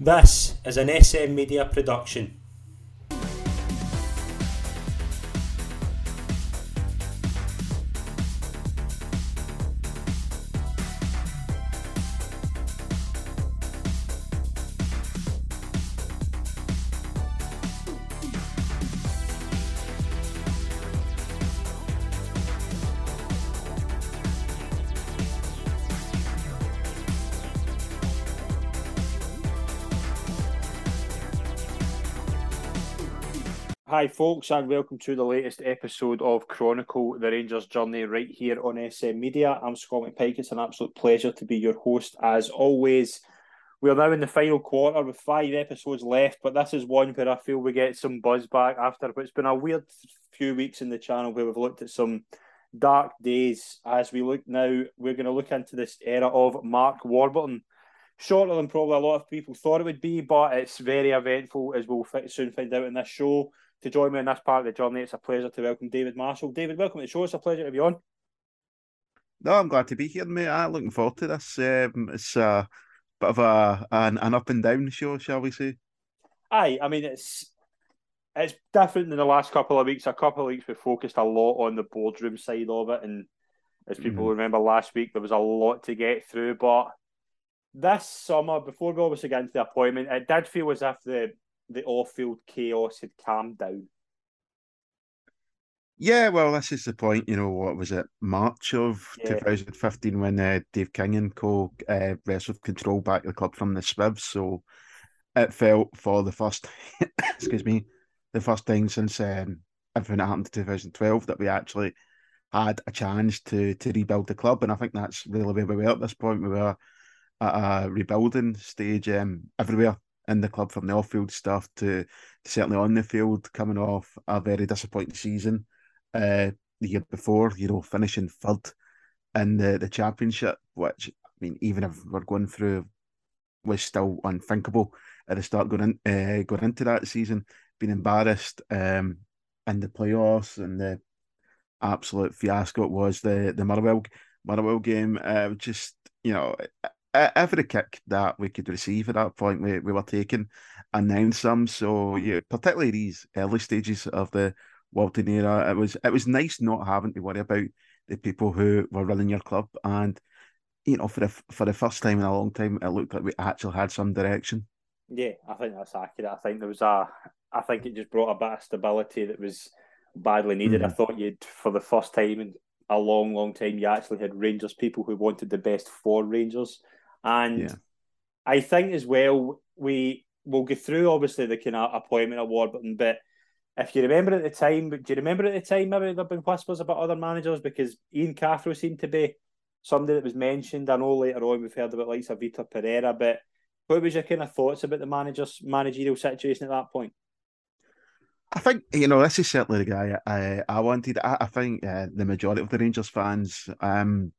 This is an SM Media production. Hi, folks, and welcome to the latest episode of Chronicle the Rangers Journey right here on SM Media. I'm Scott McPike. It's an absolute pleasure to be your host as always. We are now in the final quarter with five episodes left, but this is one where I feel we get some buzz back after what's been a weird few weeks in the channel where we've looked at some dark days. As we look now, we're going to look into this era of Mark Warburton shorter than probably a lot of people thought it would be, but it's very eventful, as we'll soon find out in this show to join me in this part of the journey. It's a pleasure to welcome David Marshall. David, welcome to the show. It's a pleasure to you on. No, I'm glad to be here, mate. I'm looking forward to this. Um, it's a bit of a an, an up and down show, shall we say? Aye, I mean it's it's different than the last couple of weeks. A couple of weeks we focused a lot on the boardroom side of it, and as people mm. remember last week, there was a lot to get through. But this summer, before we obviously get into the appointment, it did feel as if the the off-field chaos had calmed down. Yeah, well, this is the point. You know, what was it? March of yeah. 2015 when uh, Dave King and co uh, wrestled control back the club from the Swivs. So it felt for the first, excuse me, the first time since um, everything that happened in 2012 that we actually had a chance to to rebuild the club. And I think that's really where we were at this point. We were at a rebuilding stage um, everywhere in the club from the off field stuff to, to, certainly on the field, coming off a very disappointing season uh, the year before, you know, finishing third in the, the championship, which I mean, even if we're going through was still unthinkable at the start going in, uh, going into that season, being embarrassed um, in the playoffs and the absolute fiasco it was the the Motherwell Motherwell game. Uh, just you know, every kick that we could receive at that point, we, we were taking and then some. So yeah, particularly these early stages of the Warburton era, it was it was nice not having to worry about the people who were running your club, and you know, for the for the first time in a long time, it looked like we actually had some direction. Yeah, I think that's accurate. I think there was a, I think it just brought a bit of stability that was badly needed. Mm-hmm. I thought you'd, for the first time in a long, long time, you actually had Rangers people who wanted the best for Rangers and yeah. I think as well, we will go through obviously the kind of appointment of Warburton, but if you remember at the time, do you remember at the time maybe there have been whispers about other managers because Ian Cathro seemed to be somebody that was mentioned. I know later on we've heard about like Vitor Pereira, but what was your kind of thoughts about the manager's managerial situation at that point? I think you know this is certainly the guy I I wanted. I, I think uh, the majority of the Rangers fans um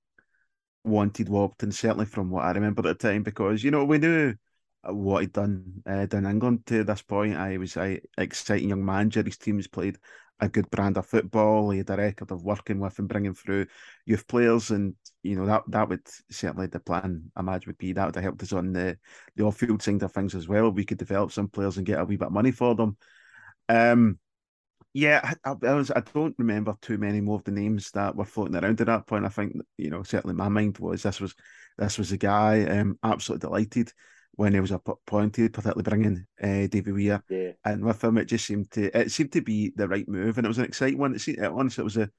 wanted Warburton, certainly from what I remember at the time, because you know we knew what he'd done uh, down England to this point. I was an exciting young manager. His teams played a good brand of football. He had a record of working with and bringing through youth players, and you know that that would certainly the plan. I imagine would be that would have helped us on the the off field side of things as well. We could develop some players and get a wee bit of money for them. Um, yeah, I, I, was. I don't remember too many more of the names that were floating around at that point. I think you know certainly my mind was this was this was a guy. Um, absolutely delighted when he was appointed, particularly bringing uh, David Weir yeah. and with him. It just seemed to it seemed to be the right move, and it was an exciting one. It seemed, honestly, it was a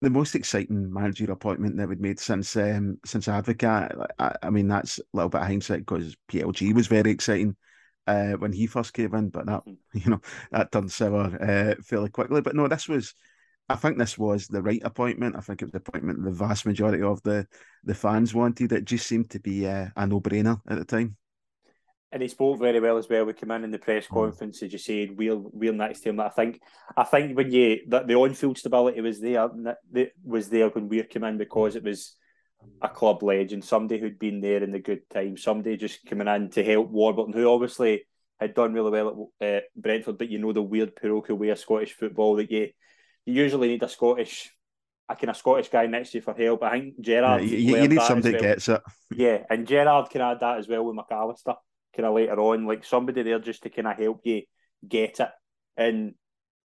the most exciting managerial appointment that we'd made since um, since Advocaat. I, I mean, that's a little bit of hindsight because PLG was very exciting uh, when he first came in, but that you know that turned sour uh, fairly quickly. But no, this was, I think this was the right appointment. I think it was the appointment the vast majority of the the fans wanted. It just seemed to be uh, a no brainer at the time. And he spoke very well as well. We came in in the press mm. conference, as you said, we'll we'll next to him. I think I think when you that the on field stability was there, that was there when we came in because it was a club legend, somebody who'd been there in the good times, somebody just coming in to help Warburton, who obviously had done really well at uh, Brentford, but you know the weird parochial way of Scottish football that you you usually need a Scottish a kind of Scottish guy next to you for help. I think Gerard. Yeah, you, you need somebody well. gets it. Yeah, and Gerard can add that as well with McAllister kind of later on, like somebody there just to kind of help you get it. And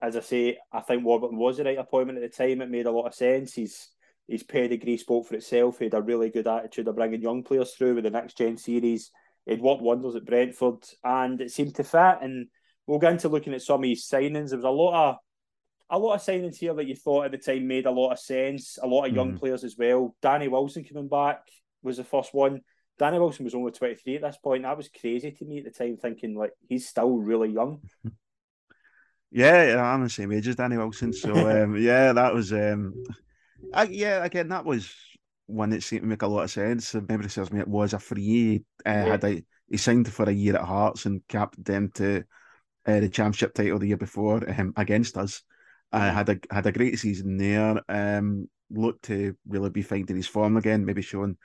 as I say, I think Warburton was the right appointment at the time. It made a lot of sense. He's his pedigree spoke for itself. He had a really good attitude of bringing young players through with the next gen series. He'd worked wonders at Brentford, and it seemed to fit. And we'll get into looking at some of his signings. There was a lot of a lot of signings here that you thought at the time made a lot of sense. A lot of young mm. players as well. Danny Wilson coming back was the first one. Danny Wilson was only 23 at this point. That was crazy to me at the time, thinking like he's still really young. Yeah, I'm the same age as Danny Wilson. So um, yeah, that was um, I, yeah, again, that was one that seemed to make a lot of sense. If memory serves me, it was a free. Uh, yeah. Had a, he signed for a year at Hearts and capped them to uh, the championship title the year before um, against us. I uh, had a had a great season there. Um, looked to really be finding his form again, maybe showing,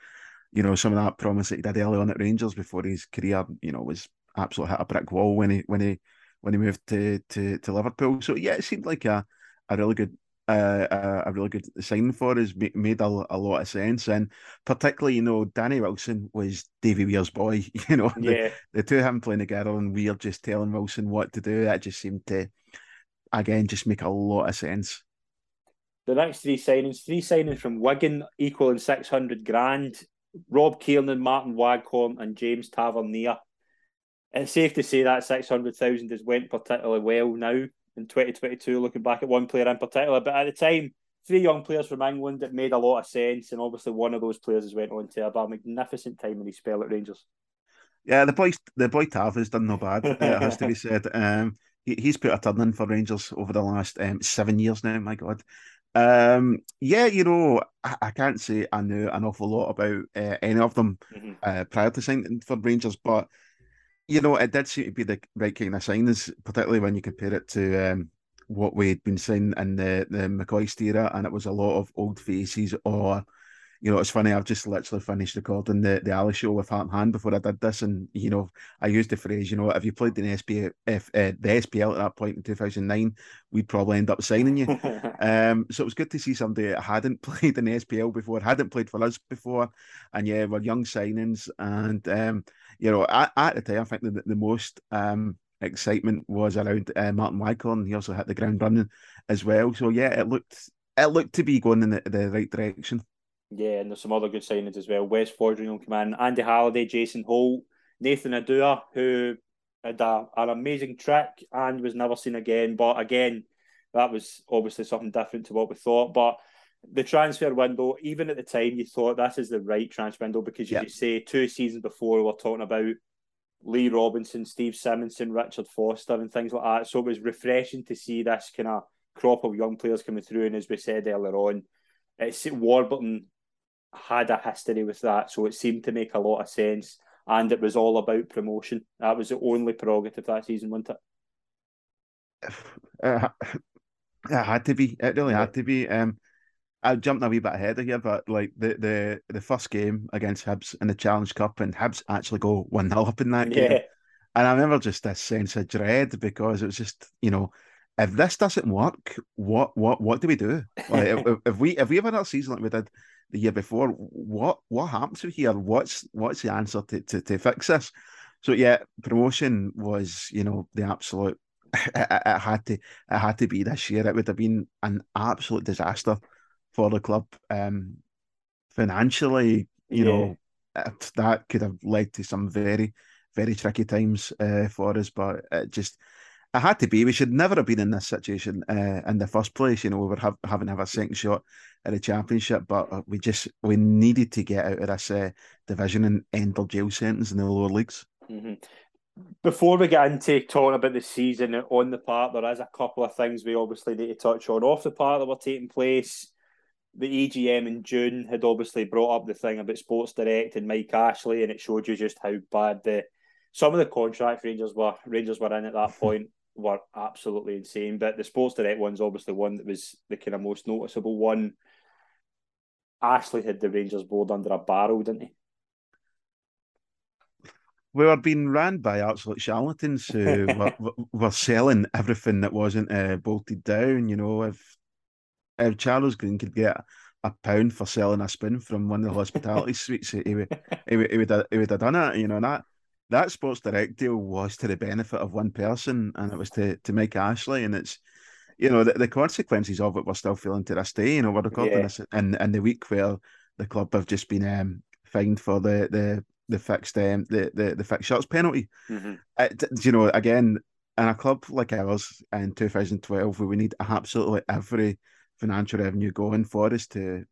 you know, some of that promise that he did early on at Rangers before his career, you know, was absolutely hit a brick wall when he when he when he moved to to, to Liverpool. So yeah, it seemed like a, a really good uh, a, really good signing for us. Made a, a lot of sense, and particularly, you know, Danny Wilson was Davy Weir's boy. You know, yeah. the, the two of them playing together, and Weir just telling Wilson what to do. That just seemed to, again, just make a lot of sense. The next three signings, three signings from Wigan, equaling six hundred grand. Rob Kiernan, Martin Waghorn, and James Tavernier. It's safe to say that six hundred thousand has went particularly well now in 2022, looking back at one player in particular. But at the time, three young players from England, it made a lot of sense. And obviously, one of those players has went on to have a magnificent time in his spell at Rangers. Yeah, the boy, the boy Tav has done no bad. it has to be said. Um, he, he's put a turn in for Rangers over the last um, seven years now. My God. Um, yeah, you know, I, I, can't say I knew an awful lot about uh, any of them mm-hmm. uh, prior to signing for Rangers, but you know, it did seem to be the right kind of signings, particularly when you compare it to um, what we'd been seeing in the the McCoist era, and it was a lot of old faces or you know, it's funny. I've just literally finished recording the the Ali show with Heart Hand before I did this, and you know, I used the phrase, you know, if you played in the SPL, if uh, the SPL at that point in two thousand nine, we'd probably end up signing you. um, so it was good to see somebody that hadn't played in the SPL before, hadn't played for us before, and yeah, we're young signings, and um, you know, at, at the time, I think the, the most um excitement was around uh, Martin Waghorn. He also hit the ground running as well. So yeah, it looked it looked to be going in the, the right direction. Yeah, and there's some other good signings as well. Wes will come in, Andy Halliday, Jason Holt, Nathan Oduwa, who had a, an amazing trick and was never seen again. But again, that was obviously something different to what we thought. But the transfer window, even at the time, you thought this is the right transfer window because you could say two seasons before we we're talking about Lee Robinson, Steve Simonsen, Richard Foster, and things like that. So it was refreshing to see this kind of crop of young players coming through. And as we said earlier on, it's Warburton had a history with that, so it seemed to make a lot of sense. And it was all about promotion. That was the only prerogative that season, wasn't it? Uh, it had to be. It really had to be. Um, I jumped a wee bit ahead of here, but like the the the first game against Hibs in the Challenge Cup, and Hibs actually go one 0 up in that game. Yeah. And I remember just this sense of dread because it was just you know if this doesn't work, what what what do we do? Like if, if, we if we have another season like we did the year before. What what happens here? What's what's the answer to, to, to fix this? So yeah, promotion was you know the absolute. It, it, it, had to it had to be this year. It would have been an absolute disaster for the club. Um, financially, you yeah. know, that could have led to some very very tricky times uh, for us. But it just it had to be. We should never have been in this situation uh, in the first place. You know, we were have, having to have a second shot at the championship, but uh, we just we needed to get out of this uh, division and end our jail sentence in the lower leagues. Mm-hmm. Before we get into talking about the season on the part, there is a couple of things we obviously need to touch on off the part that were taking place. The EGM in June had obviously brought up the thing about Sports Direct and Mike Ashley, and it showed you just how bad the some of the contract Rangers were Rangers were in at that point were absolutely insane. But the Sports Direct one's obviously one that was the kind of most noticeable one. Ashley had the Rangers board under a barrel, didn't he? We were being ran by absolute charlatans who were, were selling everything that wasn't uh, bolted down. You know, if if Charles Green could get a pound for selling a spoon from one of the hospitality suites, he would, he would, he would, have, he would have done it. You know, and that that Sports Direct deal was to the benefit of one person, and it was to to Mike Ashley, and it's you know the, the consequences of it we're still feeling to this day. You know, we're recording yeah. this in in the week where the club have just been um, fined for the the the fixed um, the, the the fixed shots penalty. Mm-hmm. It, you know, again, in a club like ours in 2012, where we need absolutely every financial revenue going for us to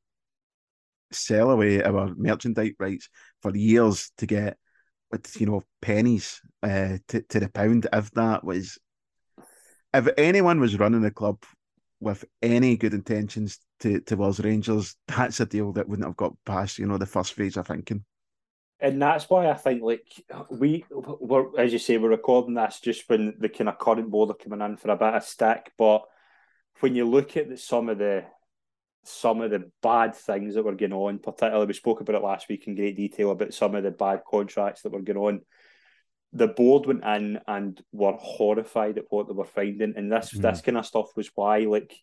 sell away our merchandise rights for years to get with you know pennies uh, to to the pound. If that was, if anyone was running the club with any good intentions to towards Rangers, that's a deal that wouldn't have got past you know the first phase of thinking. And that's why I think like we were, as you say, we're recording this just when the kind of current board are coming in for a bit of stick. But when you look at the, some of the some of the bad things that were going on, particularly we spoke about it last week in great detail about some of the bad contracts that were going on. The board went in and were horrified at what they were finding, and this mm. this kind of stuff was why, like,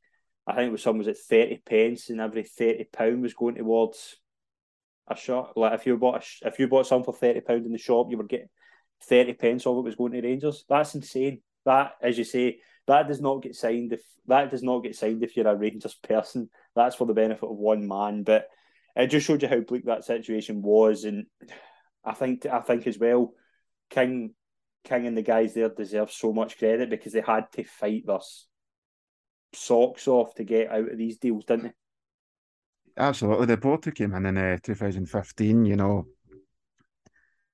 I think it was some was at thirty pence, and every thirty pound was going towards a shot. Like if you bought a, if you bought something for thirty pound in the shop, you were getting thirty pence of it was going to Rangers. That's insane. That, as you say, that does not get signed if that does not get signed if you're a Rangers person. That's for the benefit of one man. But it just showed you how bleak that situation was, and I think I think as well, King King and the guys there deserve so much credit because they had to fight their socks off to get out of these deals, didn't they? Absolutely. The who came in in uh, 2015, you know,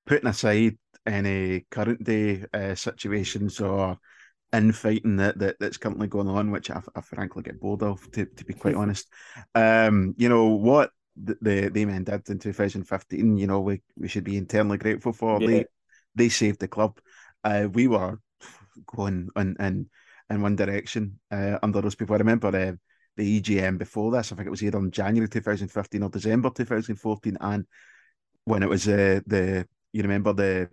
putting aside any current day uh, situations or infighting that, that that's currently going on, which I, I frankly get bored of, to, to be quite honest. Um, you know what the, the the men did in 2015. You know we we should be internally grateful for. Yeah. They they saved the club. Uh, we were going in in, in one direction uh, under those people. I remember uh, the EGM before this. I think it was either in January 2015 or December 2014, and when it was uh, the you remember the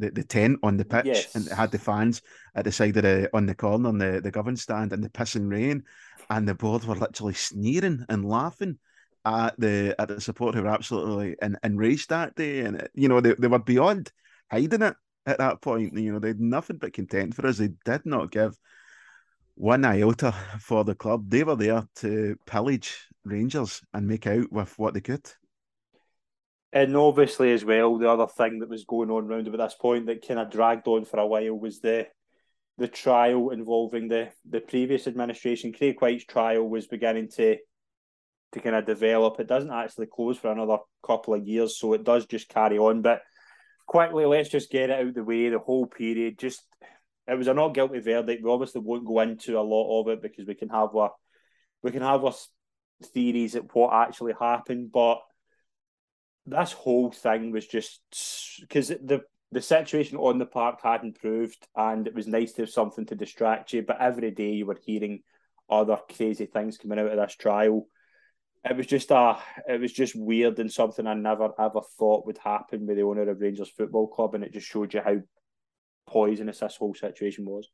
the, the tent on the pitch yes. and it had the fans at the side of the on the corner on the, the Govan stand and the pissing rain and the board were literally sneering and laughing at the at the support who were absolutely en- enraged that day. And uh, you know they, they were beyond hiding it at that point. You know they had nothing but content for us. They did not give one iota for the club. They were there to pillage Rangers and make out with what they could and obviously, as well, the other thing that was going on around about this point that kind of dragged on for a while was the the trial involving the the previous administration. Craig White's trial was beginning to to kind of develop. It doesn't actually close for another couple of years, so it does just carry on. But quickly, let's just get it out the way. The whole period, just it was a not guilty verdict. We obviously won't go into a lot of it because we can have a we can have our theories at what actually happened, but this whole thing was just because the the situation on the park had improved, and it was nice to have something to distract you. But every day you were hearing other crazy things coming out of this trial. It was just a, it was just weird and something I never ever thought would happen with the owner of Rangers Football Club, and it just showed you how poisonous this whole situation was.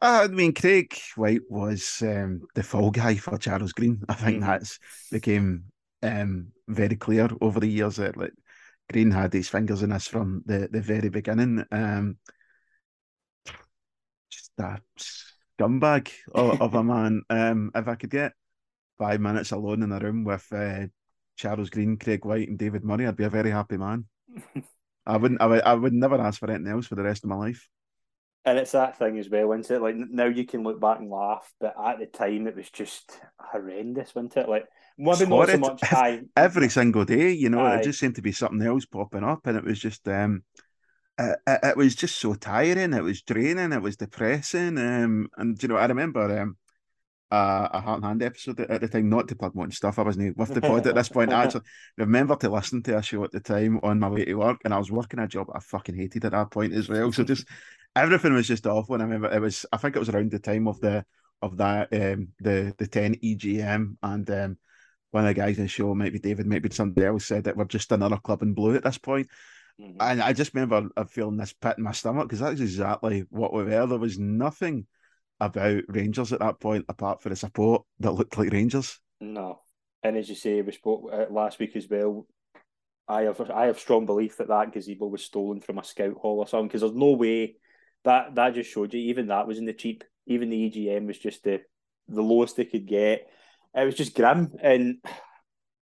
Uh, I mean, Craig White was um, the fall guy for Charles Green. I think mm-hmm. that's became um, very clear over the years that like Green had his fingers in this from the, the very beginning. Um, just a scumbag of, of a man. Um, if I could get five minutes alone in a room with uh, Charles Green, Craig White, and David Murray, I'd be a very happy man. I wouldn't. I would. I would never ask for anything else for the rest of my life. And it's that thing as well, isn't it? Like now you can look back and laugh, but at the time it was just horrendous, wasn't it? Like not so much high every single day, you know, aye. it just seemed to be something else popping up, and it was just um it, it, was just so tiring, it was draining, it was depressing. Um and you know, I remember um uh, a heart and hand episode at the time, not to plug much stuff. I wasn't with the pod at this point. I actually remember to listen to a show at the time on my way to work, and I was working a job I fucking hated at that point as well. So just everything was just awful. And I remember it was, I think it was around the time of the of that um the the 10 EGM and um one of the guys in the show, maybe David, maybe somebody else said that we're just another club in blue at this point. Mm-hmm. And I just remember feeling this pit in my stomach because that's exactly what we were. There was nothing about Rangers at that point apart for the support that looked like Rangers. No. And as you say, we spoke uh, last week as well. I have I have strong belief that that gazebo was stolen from a scout hall or something because there's no way that that just showed you even that was in the cheap. Even the EGM was just the the lowest they could get. It was just grim. And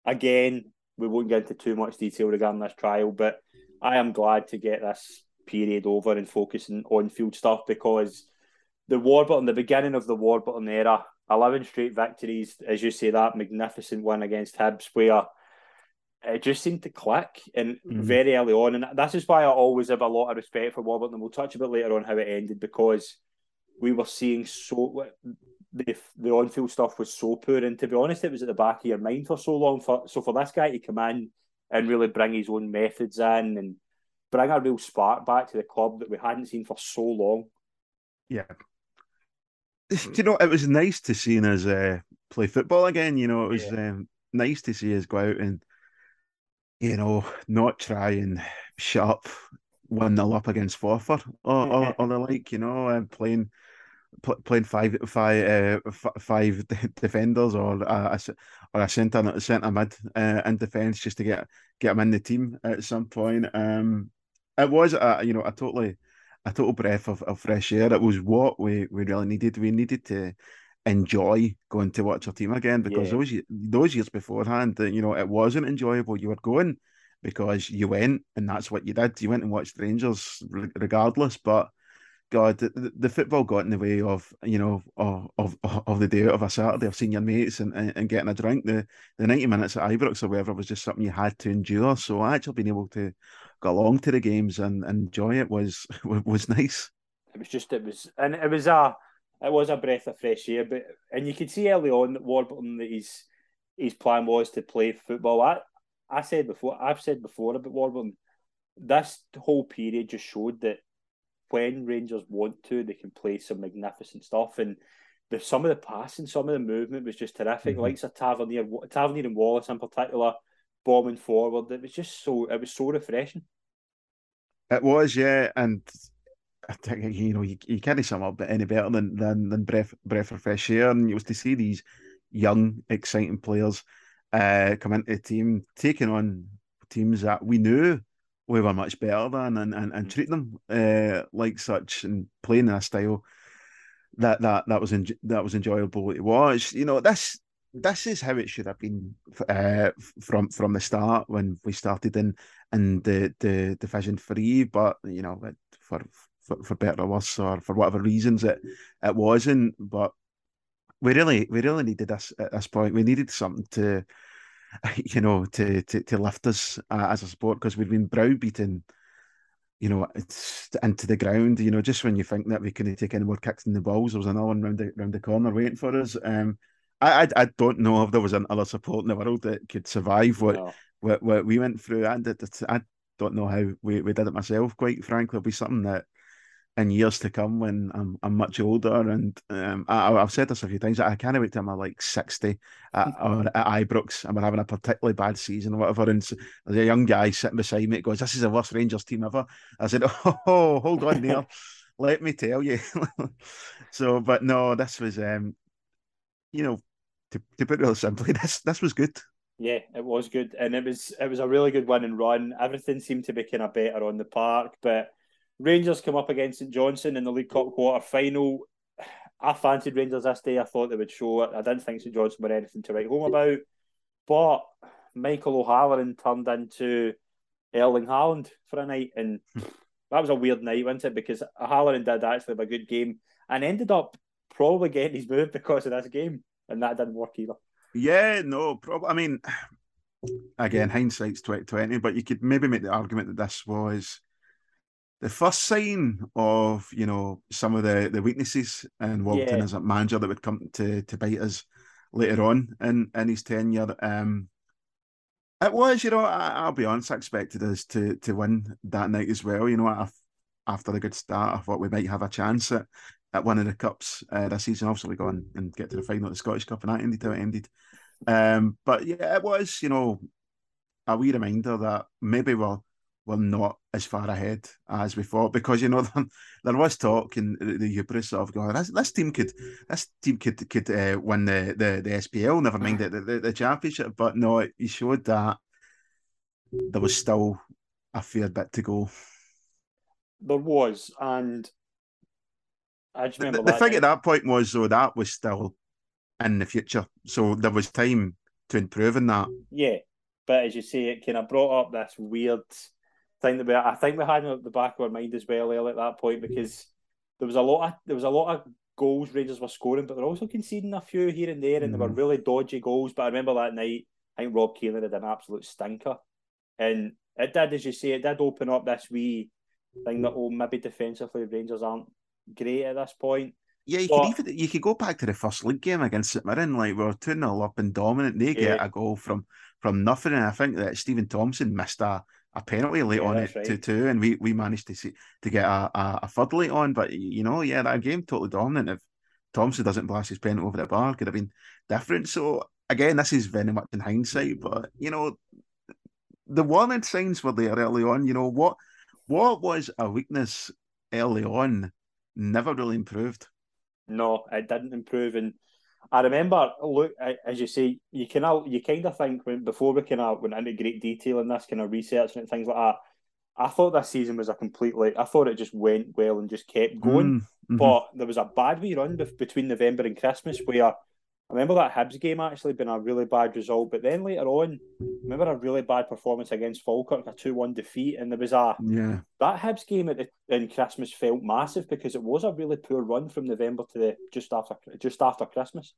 again, we won't get into too much detail regarding this trial, but I am glad to get this period over and focusing on field stuff because the war Warburton, the beginning of the war Warburton era, 11 straight victories, as you say, that magnificent win against Hibs, where it just seemed to click and mm-hmm. very early on. And this is why I always have a lot of respect for Warburton. And we'll touch a bit later on how it ended because we were seeing so the the on field stuff was so poor. And to be honest, it was at the back of your mind for so long. For so for this guy to come in and really bring his own methods in and bring a real spark back to the club that we hadn't seen for so long. Yeah. You know, it was nice to see us uh, play football again. You know, it was yeah. um, nice to see us go out and you know, not try and shut up one nil up against Forfar or, or, or, the like, you know, and playing playing five five uh, five defenders or a, or a centre centre mid uh, in defence just to get get them in the team at some point. Um, it was a you know a totally a total breath of, of fresh air. It was what we, we really needed. We needed to enjoy going to watch our team again because yeah. those those years beforehand, you know, it wasn't enjoyable. You were going because you went and that's what you did. You went and watched Rangers regardless. But God, the, the football got in the way of you know of of, of the day of a Saturday of seeing your mates and, and, and, getting a drink. The the ninety minutes at Ibrox or whatever was just something you had to endure. So actually being able to go along to the games and, and enjoy it was was nice. It was just it was and it was a it was a breath of fresh air. But and you could see early on that Warburton that his his plan was to play football. I I said before, I've said before about Warburton. This whole period just showed that when Rangers want to, they can play some magnificent stuff. And the some of the passing, some of the movement was just terrific. Mm-hmm. Like a Tavernier, Tavernier and Wallace in particular, bombing forward. It was just so it was so refreshing. It was, yeah, and I think you know you, you can't sum up any better than than than breath breath of fresh air, and it was to see these young, exciting players uh, come into the team, taking on teams that we knew we were much better than, and and, and treat them uh, like such, and playing in a style that that that was en- that was enjoyable to watch. You know, this this is how it should have been uh, from from the start when we started in in the the division three. But you know, for for, for better or worse, or for whatever reasons it it wasn't. But we really we really needed this at this point. We needed something to, you know, to to, to lift us uh, as a sport because we've been browbeaten. You know, it's into the ground. You know, just when you think that we couldn't take any more kicks in the balls, there was another one round the round the corner waiting for us. Um, I, I, I don't know if there was another support in the world that could survive what no. what, what we went through. And I don't know how we, we did it myself. Quite frankly, it'll be something that in years to come when I'm I'm much older. And um, I, have said this a few times. I can't wait till I'm like sixty at, or at Ibrox and we're having a particularly bad season or whatever. And there's a young guy sitting beside me goes, "This is the worst Rangers team ever." I said, "Oh, hold on, Neil, let me tell you." so, but no, this was, um, you know, to, to put it really simply, this this was good. Yeah, it was good, and it was it was a really good win and run. Everything seemed to be kind of better on the park, but Rangers come up against St Johnstone in the League Cup quarter final. I fancied Rangers this day. I thought they would show it. I didn't think St Johnstone were anything to write home about. But Michael O'Halloran turned into Erling Haaland for a night, and that was a weird night, wasn't it? Because O'Halloran did actually have a good game and ended up probably getting his move because of this game, and that didn't work either. Yeah, no problem. I mean, again, hindsight's twenty twenty, but you could maybe make the argument that this was the first sign of you know some of the the weaknesses in Warburton yeah. as a manager that would come to to bite us later on in in his tenure. Um, it was, you know, I, will be honest, I expected us to to win that night as well. You know, after a good start, I thought we might have a chance at, at one of the cups uh, this season. Obviously, we go on and get to the final of the Scottish Cup, and that ended how it ended. Um, but yeah, it was, you know, a wee reminder that maybe we're we're not as far ahead as we thought because you know there was talk in the hubris of going this, this team could this team could could uh, win the, the the SPL never mind the, the, the championship but no he showed that there was still a fair bit to go. There was, and I just remember the, the thing night. at that point was though that was still in the future, so there was time to improve in that. Yeah, but as you say, it kind of brought up this weird thing that we, I think we had in the back of our mind as well, early at that point, because there was a lot of there was a lot of goals Rangers were scoring, but they're also conceding a few here and there, and mm. they were mm. really dodgy goals. But I remember that night, I think Rob Kiernan had an absolute stinker, and it did, as you say, it did open up this wee thing that oh maybe defensively Rangers aren't great at this point. Yeah, you but, could even you could go back to the first league game against St Mirren, like we are two 0 up and dominant. They yeah. get a goal from from nothing, and I think that Steven Thompson missed a, a penalty late yeah, on it right. two two, and we, we managed to see to get a, a, a third late on. But you know, yeah, that game totally dominant. If Thompson doesn't blast his penalty over the bar, could have been different. So again, this is very much in hindsight, but you know, the warning signs were there early on. You know what what was a weakness early on never really improved. No, it didn't improve, and I remember. Look, as you say, you can you kind of think when before we kind of went into great detail in this kind of research and things like that. I thought this season was a completely. I thought it just went well and just kept going. Mm-hmm. But there was a bad wee run between November and Christmas where I remember that Hibs game actually being a really bad result, but then later on, I remember a really bad performance against Falkirk, a two-one defeat, and there was a yeah that Hibs game at the, in Christmas felt massive because it was a really poor run from November to the just after just after Christmas.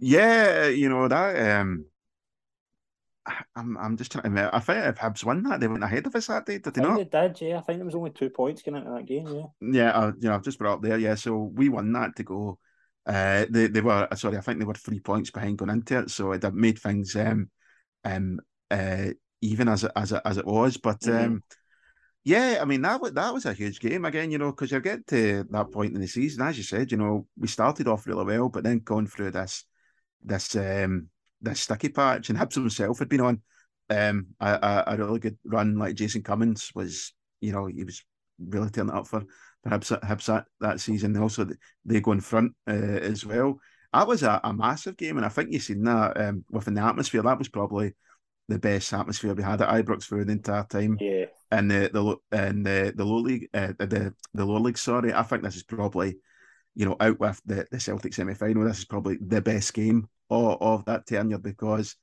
Yeah, you know that. Um, I'm I'm just trying to. Remember. I think if Hibs won that, they went ahead of us that day. Did they not? They did. Yeah, I think there was only two points going into that game. Yeah. Yeah, uh, you know, I've just brought up there. Yeah, so we won that to go uh, they they were sorry, I think they were three points behind going into it, so it made things um um uh even as it as it as it was. But mm-hmm. um yeah, I mean that was that was a huge game again, you know, because you get to that point in the season, as you said, you know, we started off really well, but then going through this this um this sticky patch, and Hibs himself had been on um a, a, a really good run. Like Jason Cummings was, you know, he was really turning up for perhaps Hibs that, that season. Also, they go in front uh, as well. That was a, a, massive game, and I think you've seen that um, within the atmosphere. That was probably the best atmosphere we had at Ibrox for the entire time. Yeah. And the the and the the low league, uh, the the lower league. Sorry, I think this is probably, you know, out with the the Celtic semi final. This is probably the best game of, of that tenure because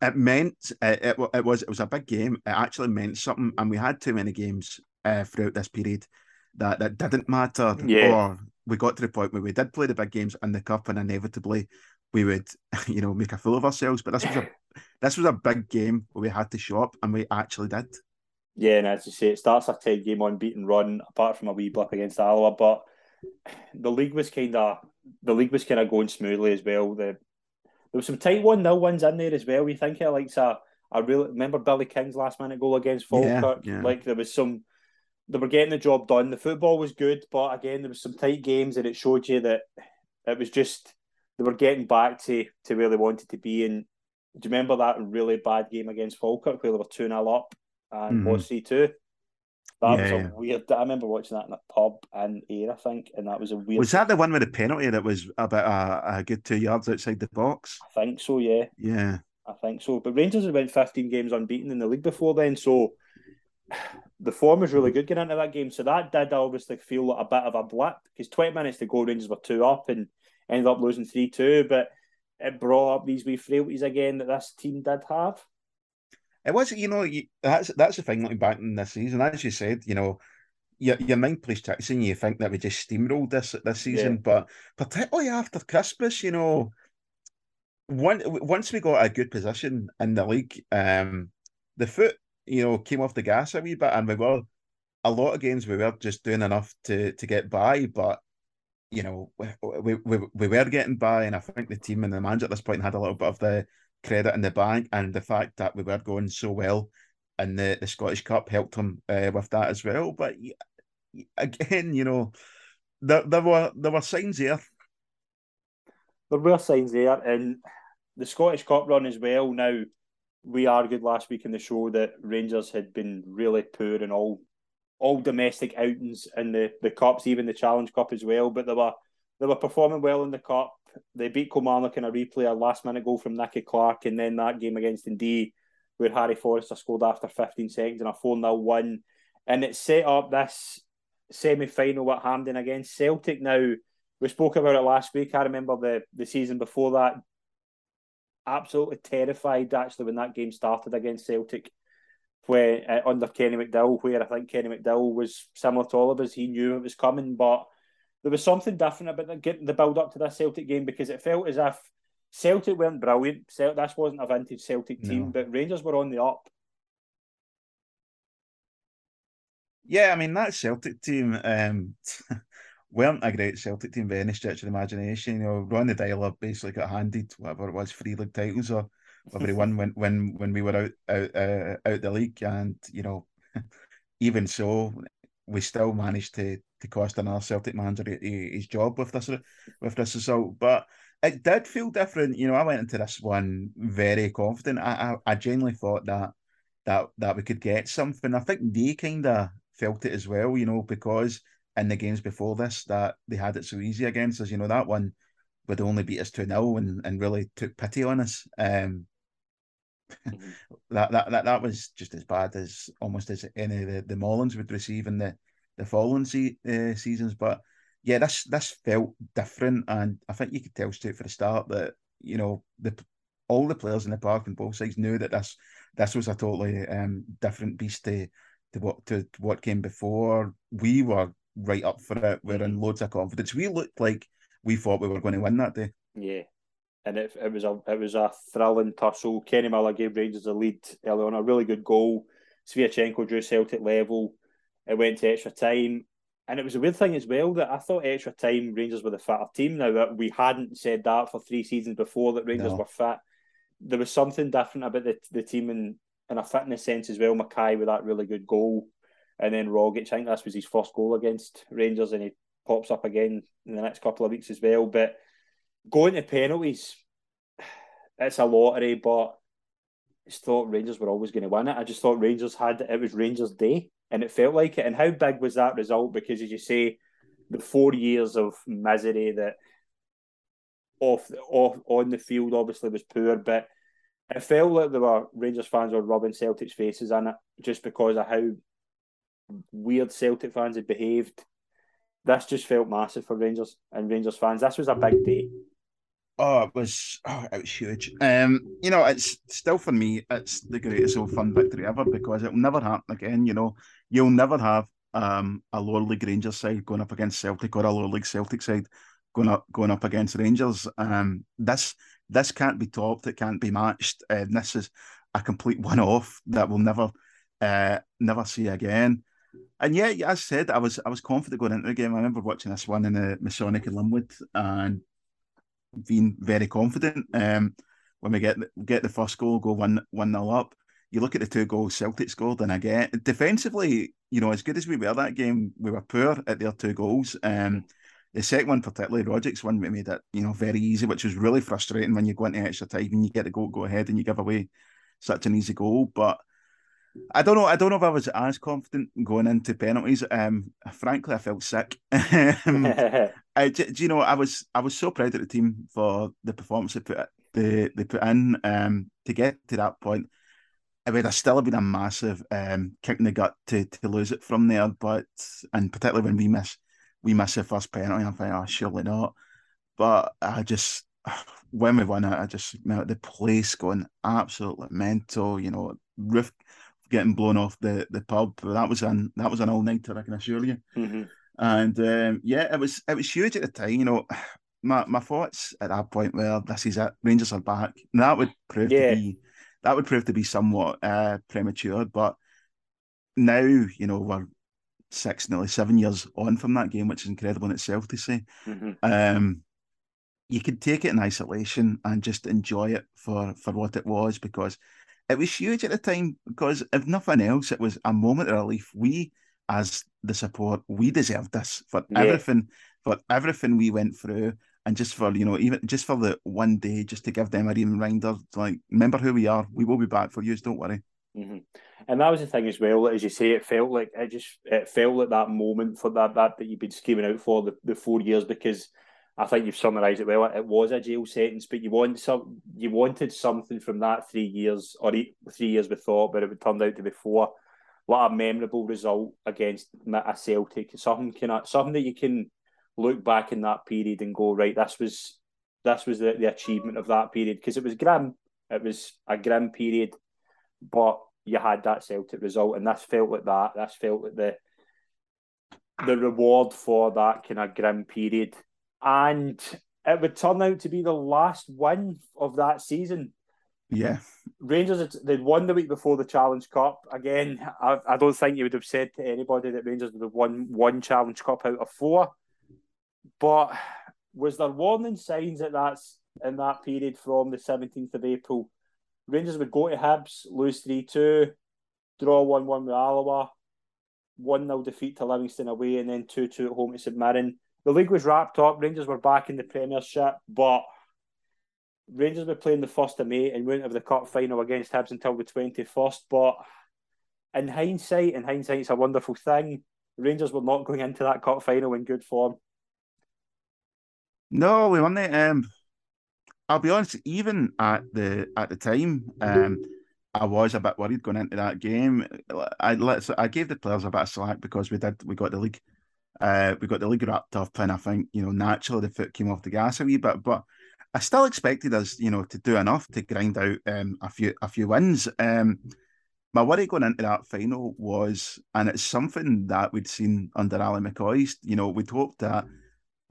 it meant uh, it, it was it was a big game. It actually meant something, and we had too many games uh, throughout this period that that didn't matter. Yeah. Or we got to the point where we did play the big games in the cup, and inevitably we would, you know, make a fool of ourselves. But this was a this was a big game where we had to show up, and we actually did. Yeah, and as you say, it starts a ten game unbeaten run, apart from a wee blip against Alloa, but the league was kind of the league was kind of going smoothly as well. The there was some tight one nil ones in there as well. We think it like a I really remember Billy King's last minute goal against Falkirk. Yeah, yeah. Like there was some they were getting the job done. The football was good, but again, there was some tight games, and it showed you that it was just they were getting back to to where they wanted to be. And do you remember that really bad game against Falkirk where they were two 0 up and mm-hmm. lost three two? That yeah, was a yeah. weird. I remember watching that in a pub in Ayr, I think, and that was a weird. Was that the one with the penalty that was about a, a good two yards outside the box? I think so. Yeah. Yeah. I think so. But Rangers had went 15 games unbeaten in the league before then, so the form was really good getting into that game. So that did obviously feel like a bit of a blip because 20 minutes to go, Rangers were two up and ended up losing 3 2. But it brought up these wee frailties again that this team did have. It was, you know, you, that's that's the thing looking back in this season. As you said, you know, your, your mind plays tricks and you think that we just steamrolled this this season. Yeah. But particularly after Christmas, you know, one, once we got a good position in the league, um, the foot you know, came off the gas a wee bit, and we were a lot of games we were just doing enough to to get by, but you know, we, we, we were getting by, and I think the team and the manager at this point had a little bit of the credit in the bank, and the fact that we were going so well in the, the Scottish Cup helped him uh, with that as well. But again, you know, there, there were there were signs there. There were signs there, and the Scottish Cup run as well. Now we argued last week in the show that Rangers had been really poor in all all domestic outings in the, the cups, even the Challenge Cup as well. But they were they were performing well in the cup. They beat Kilmarnock in a replay, a last minute goal from Nicky Clark, and then that game against Dundee, where Harry Forrester scored after 15 seconds in a 4 0 win. And it set up this semi final at Hampden against Celtic. Now, we spoke about it last week. I remember the, the season before that. Absolutely terrified actually when that game started against Celtic, where uh, under Kenny McDowall, where I think Kenny McDowall was similar to all of us. He knew it was coming, but there was something different about the, getting the build up to that Celtic game because it felt as if Celtic weren't brilliant. Celt- this wasn't a vintage Celtic team, No. but Rangers were on the up. Yeah, I mean that Celtic team um, weren't a great Celtic team by any stretch of the imagination. You know, Ronny Deila basically got handed whatever it was, three league titles or whatever he won when when when we were out out uh, out the league, and you know, even so, we still managed to to cost another Celtic manager hi- hi- his job with this with this result. But it did feel different. You know, I went into this one very confident. I I, I genuinely thought that that that we could get something. I think they kind of felt it as well, you know, because in the games before this that they had it so easy against us. You know, that one would only beat us 2 0 and, and really took pity on us. Um, Mhm. that, that that that was just as bad as almost as any of the, the Mullins would receive in the, the following se- uh, seasons. But yeah, this this felt different, and I think you could tell straight for the start that you know the all the players in the park on both sides knew that this this was a totally um, different beast to to what to what came before. We were right up for it. We're in loads of confidence. We looked like we thought we were going to win that day. Yeah, and it, it was a it was a thrilling tussle. Kenny Miller gave Rangers the lead early on, a really good goal. Sviatchenko drew Celtic level. It went to extra time, and it was a weird thing as well that I thought extra time Rangers were the fitter team. Now that we hadn't said that for three seasons before that Rangers No. were fat. there was something different about the the team in in a fitness sense as well. McKay with that really good goal, and then Rogic. I think this was his first goal against Rangers, and he pops up again in the next couple of weeks as well. But going to penalties, it's a lottery, but I thought Rangers were always going to win it. I just thought Rangers had it was Rangers' day, and it felt like it. And how big was that result? Because as you say, the four years of misery that off off on the field obviously was poor, but it felt like there were Rangers fans were rubbing Celtic's faces in it just because of how weird Celtic fans had behaved. This just felt massive for Rangers and Rangers fans. This was a big day. Oh, it was oh, it was huge. Um, you know, it's still for me, it's the greatest Old Firm victory ever because it'll never happen again. You know, you'll never have um a lower league Rangers side going up against Celtic or a lower league Celtic side going up going up against Rangers. Um, this this can't be topped. It can't be matched. And this is a complete one off that we'll never uh never see again. And yeah, I said, I was I was confident going into the game. I remember watching this one in the Masonic in Linwood and being very confident. Um, when we get get the first goal, go one one nil up. You look at the two goals Celtic scored, and again defensively, you know, as good as we were that game, we were poor at their two goals. Um, the second one, particularly Rodgers one, we made it you know very easy, which was really frustrating when you go into extra time and you get the goal go ahead and you give away such an easy goal. But I don't know. I don't know if I was as confident going into penalties. Um, frankly, I felt sick. Um, I, do, do you know, I was I was so proud of the team for the performance they put they, they put in um, to get to that point. I mean, have still have been a massive um, kick in the gut to, to lose it from there, but and particularly when we miss we miss the first penalty, I'm thinking, oh, surely not. But I just when we won it, I just you know, the place going absolutely mental. You know, roof getting blown off the, the pub. That was an that was an all nighter, I can assure you. Mhm. And um, yeah, it was it was huge at the time. You know, my my thoughts at that point were this is it. Rangers are back. And that would prove Yeah. to be that would prove to be somewhat uh, premature. But now, you know, we're six, nearly seven years on from that game, which is incredible in itself to say. Mhm. Um, you could take it in isolation and just enjoy it for for what it was because it was huge at the time. Because if nothing else, it was a moment of relief. We, as the support, we deserved this for Yeah. everything, for everything we went through, and just for you know, even just for the one day, just to give them a reminder, like remember who we are. We will be back for you. Don't worry. hmm And that was the thing as well. As you say, it felt like it just it felt like that moment for that that that you've been scheming out for the, the four years because I think you've summarised it well. It was a jail sentence, but you want some, you wanted something from that three years or three years we thought, but it turned out to be four. What a memorable result against a Celtic. Something can something that you can look back in that period and go right. This was this was the, the achievement of that period because it was grim. It was a grim period, but you had that Celtic result, and this felt like that. This felt like the the reward for that kind of grim period and it would turn out to be the last win of that season. Yeah. Rangers, they'd won the week before the Challenge Cup. Again, I, I don't think you would have said to anybody that Rangers would have won one Challenge Cup out of four. But was there warning signs that that's in that period from the 17th of April? Rangers would go to Hibs, lose 3 2, draw 1 1 with Alloa, 1 0 defeat to Livingston away, and then 2 2 at home to St Mirren the league was wrapped up. Rangers were back in the Premiership, but Rangers were playing the first of May and wouldn't have the cup final against Hibs until the twenty first. But in hindsight, in hindsight, it's a wonderful thing. Rangers were not going into that cup final in good form. No, we weren't. Um, I'll be honest. Even at the at the time, um, I was a bit worried going into that game. I let I gave the players a bit of slack because we did we got the league uh, we got the league wrapped up, and I think you know naturally the foot came off the gas a wee bit, but I still expected us, you know, to do enough to grind out um, a few a few wins. Um, my worry going into that final was, and it's something that we'd seen under Ali McCoist. You know, we'd hoped that,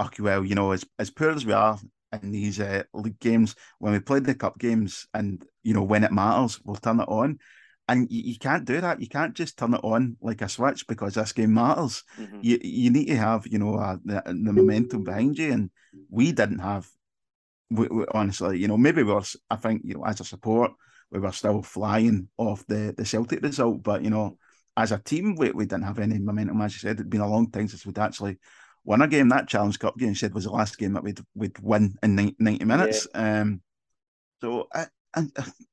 okay, well, you know, as as poor as we are in these uh, league games, when we played the cup games, and you know, when it matters, we'll turn it on and you, you, can't do that. You can't just turn it on like a switch because this game matters. Mm-hmm. You you need to have you know uh, the, the momentum behind you, and we didn't have. We, we, honestly, you know, maybe we were. I think you know, as a support, we were still flying off the the Celtic result, but you know, as a team, we, we didn't have any momentum. As you said, it'd been a long time since we'd actually won a game. That Challenge Cup game, said, was the last game that we'd we'd win in ninety minutes. Yeah. Um, so I, I,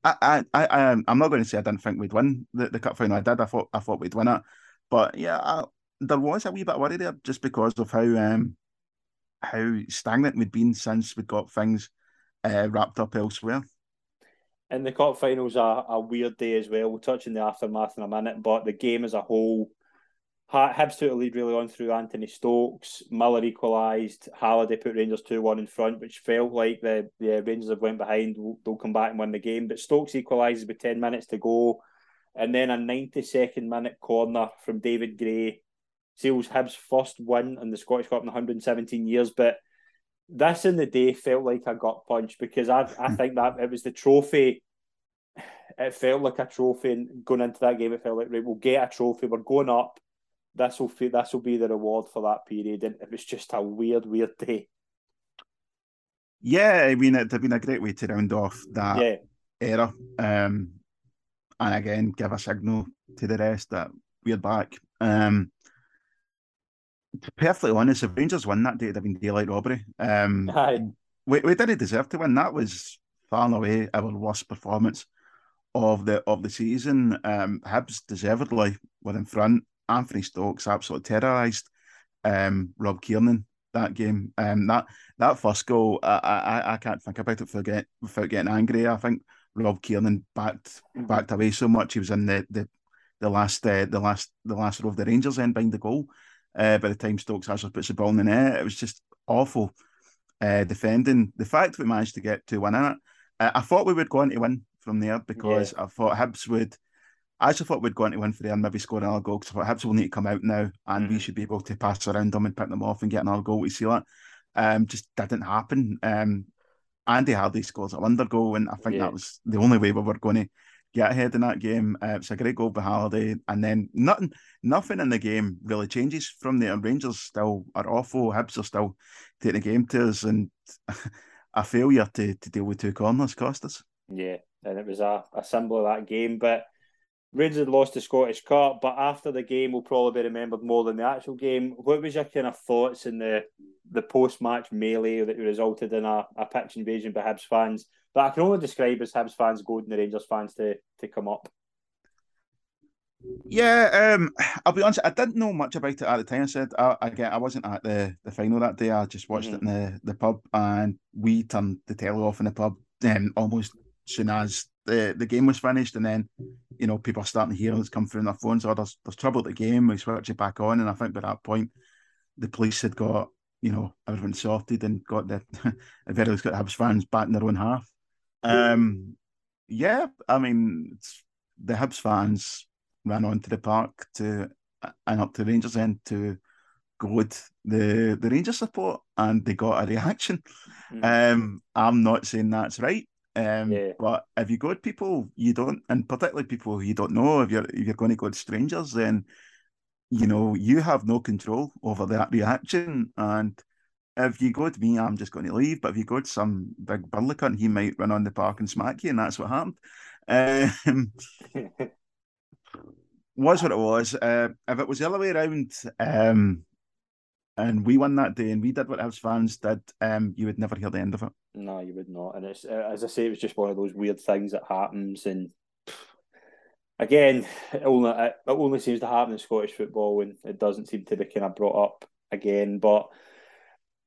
I, I, I'm not going to say I didn't think we'd win the, the cup final. I did. I thought, I thought we'd win it, but yeah, I, there was a wee bit of worry there just because of how um how stagnant we'd been since we got things uh, wrapped up elsewhere. And the cup finals are a weird day as well. We'll touch on the aftermath in a minute, but the game as a whole Hibs took a lead really on through Anthony Stokes. Miller equalised. Halliday put Rangers 2 1 in front, which felt like the, the Rangers have went behind. They'll come back and win the game. But Stokes equalises with 10 minutes to go. And then a 92nd minute corner from David Gray seals Hibs' first win in the Scottish Cup in 117 years. But this in the day felt like a gut punch because I, I think that it was the trophy. It felt like a trophy, and going into that game, it felt like right, we'll get a trophy. We're going up this will this will be the reward for that period, and it was just a weird, weird day. Yeah, I mean it'd have been a great way to round off that yeah. era, um, and again give a signal to the rest that we're back. Um, to be perfectly honest, if Rangers won that day, it'd have been daylight robbery. Um, Aye. we we didn't deserve to win. That was far and away our worst performance of the of the season. Um, Hibs deservedly were in front. Anthony Stokes absolutely terrorised um, Rob Kiernan that game. Um, that that first goal, I, I I can't think about it without, without getting angry. I think Rob Kiernan backed backed away so much. He was in the the, the last uh, the last the last row of the Rangers end behind the goal. Uh, by the time Stokes actually puts the ball in the net, it was just awful uh, defending. The fact we managed to get to one in it, uh, I thought we would go on to win from there because yeah. I thought Hibs would I actually thought we'd go into to win for and maybe score another goal because I thought Hibs will need to come out now and mm. we should be able to pass around them and pick them off and get another goal. We see that. Um, just didn't happen. Um, Andy Halliday scores a wonder goal, and I think yeah. that was the only way we were going to get ahead in that game. Uh, it's a great goal by Halliday, and then nothing, nothing in the game really changes from there. Rangers still are awful. Hibs are still taking the game to us, and a failure to, to deal with two corners cost us. Yeah, and it was a, a symbol of that game, but Rangers had lost the Scottish Cup, but after the game will probably be remembered more than the actual game. What was your kind of thoughts in the the post match melee that resulted in a, a pitch invasion by Hibs fans? But I can only describe as Hibs fans goading the Rangers fans to to come up. Yeah, um, I'll be honest. I didn't know much about it at the time. I said I, again, I wasn't at the, the final that day. I just watched mm-hmm. it in the, the pub, and we turned the telly off in the pub um, almost soon as the, the game was finished. And then, you know, people are starting to hear it's come through on their phones. Oh, there's there's trouble at the game. We switch it back on, and I think by that point, the police had got you know everyone sorted and got the very least got Hibs fans back in their own half. Um, yeah, I mean, the Hibs fans ran onto the park to and up to Rangers end to goad the the Rangers support, and they got a reaction. Mm. Um, I'm not saying that's right. Um, yeah. but if you go to people you don't, and particularly people you don't know, if you're if you're going to go to strangers, then you know you have no control over that reaction. And if you go to me, I'm just going to leave. But if you go to some big burly cunt, he might run on the park and smack you, and that's what happened. Um, was what it was. Uh, if it was the other way around, um, and we won that day, and we did what Hibs fans did, um, you would never hear the end of it. No, you would not. And it's uh, as I say, it was just one of those weird things that happens, and again, it only it only seems to happen in Scottish football, and it doesn't seem to be kind of brought up again. But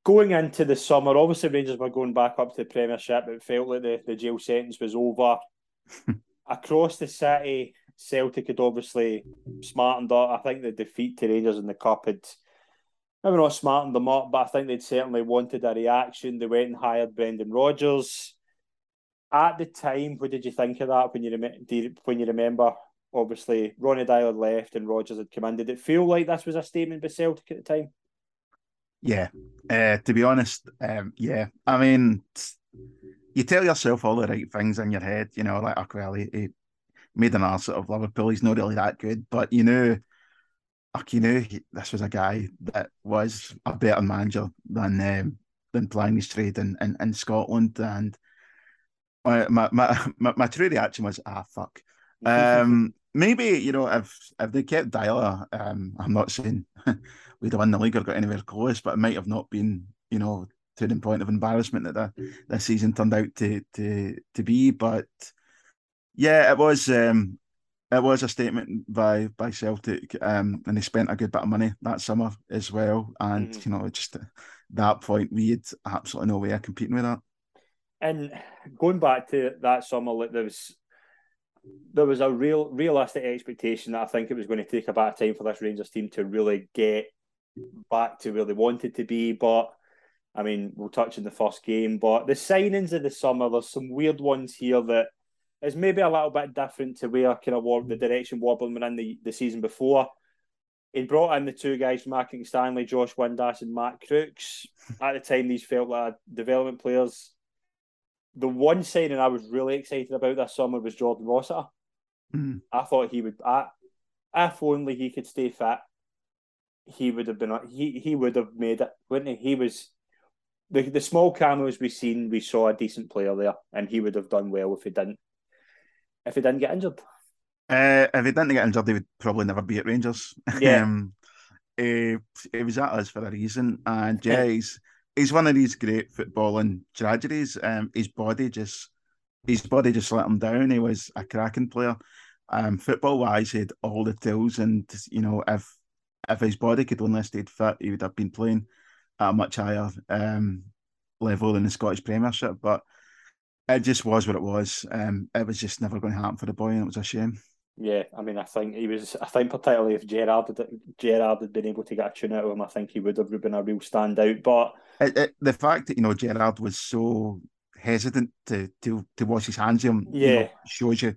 going into the summer, obviously Rangers were going back up to the Premiership. It felt like the, the jail sentence was over. Across the city, Celtic had obviously smartened up. I think the defeat to Rangers in the Cup had maybe not smartened them up, but I think they'd certainly wanted a reaction. They went and hired Brendan Rodgers. At the time, what did you think of that when you, rem- when you remember? Obviously, Ronny Deila left and Rodgers had come in. Did it feel like this was a statement by Celtic at the time? Yeah, uh, to be honest, um, yeah. I mean, you tell yourself all the right things in your head, you know, like, oh, well, he, he made an arse of Liverpool. He's not really that good, but you know, like, you knew he, this was a guy that was a better manager than um, than playing his trade in, in, in Scotland. And my, my my my true reaction was, ah, fuck. Um, maybe you know if if they kept Deila, um, I'm not saying we'd have won the league or got anywhere close, but it might have not been, you know, to the point of embarrassment that the, this season turned out to to to be. But yeah, it was um, it was a statement by by Celtic, um, and they spent a good bit of money that summer as well. And mm. you know, just at that point, we had absolutely no way of competing with that. And going back to that summer, like there was there was a real realistic expectation that I think it was going to take a bit of time for this Rangers team to really get back to where they wanted to be. But I mean, we'll touch in the first game. But the signings of the summer, there's some weird ones here that is maybe a little bit different to where kind of the direction Wobbling went in the, the season before. He brought in the two guys, Mark Stanley, Josh Windass, and Matt Crooks. At the time, these felt like development players. The one signing I was really excited about this summer was Jordan Rossiter. Mm. I thought he would, I, if only he could stay fit, he would have been, he, he would have made it, wouldn't he? He was, the, the small cameos we seen, we saw a decent player there, and he would have done well if he didn't if he didn't get injured? Uh, if he didn't get injured, he would probably never be at Rangers. Yeah. um, he, he was at us for a reason, and yeah, he's he's one of these great footballing tragedies. Um, his body just his body just let him down. He was a cracking player. Um, football wise, he had all the tools, and you know, if if his body could only stayed fit, he would have been playing at a much higher um, level in the Scottish Premiership. But it just was what it was. Um, it was just never going to happen for the boy, and it was a shame. Yeah, I mean, I think he was. I think particularly if Gerrard had, Gerrard had been able to get a tune out of him, I think he would have been a real standout. But it, it, the fact that you know Gerrard was so hesitant to to to wash his hands of him, yeah, you know, shows you.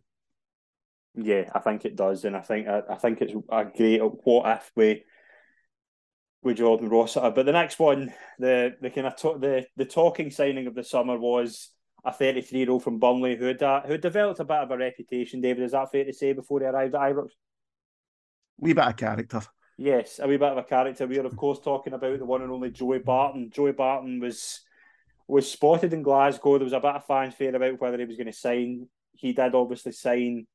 Yeah, I think it does, and I think I, I think it's a great what if we with Jordan Rossiter. But the next one, the the kind of to, the the talking signing of the summer was a 33 year old from Burnley who had, uh, who developed a bit of a reputation, David. Is that fair to say before he arrived at Ibrox? Wee bit of character. Yes, a wee bit of a character. We are, of course, talking about the one and only Joey Barton. Joey Barton was was spotted in Glasgow. There was a bit of fanfare about whether he was going to sign. He did obviously sign.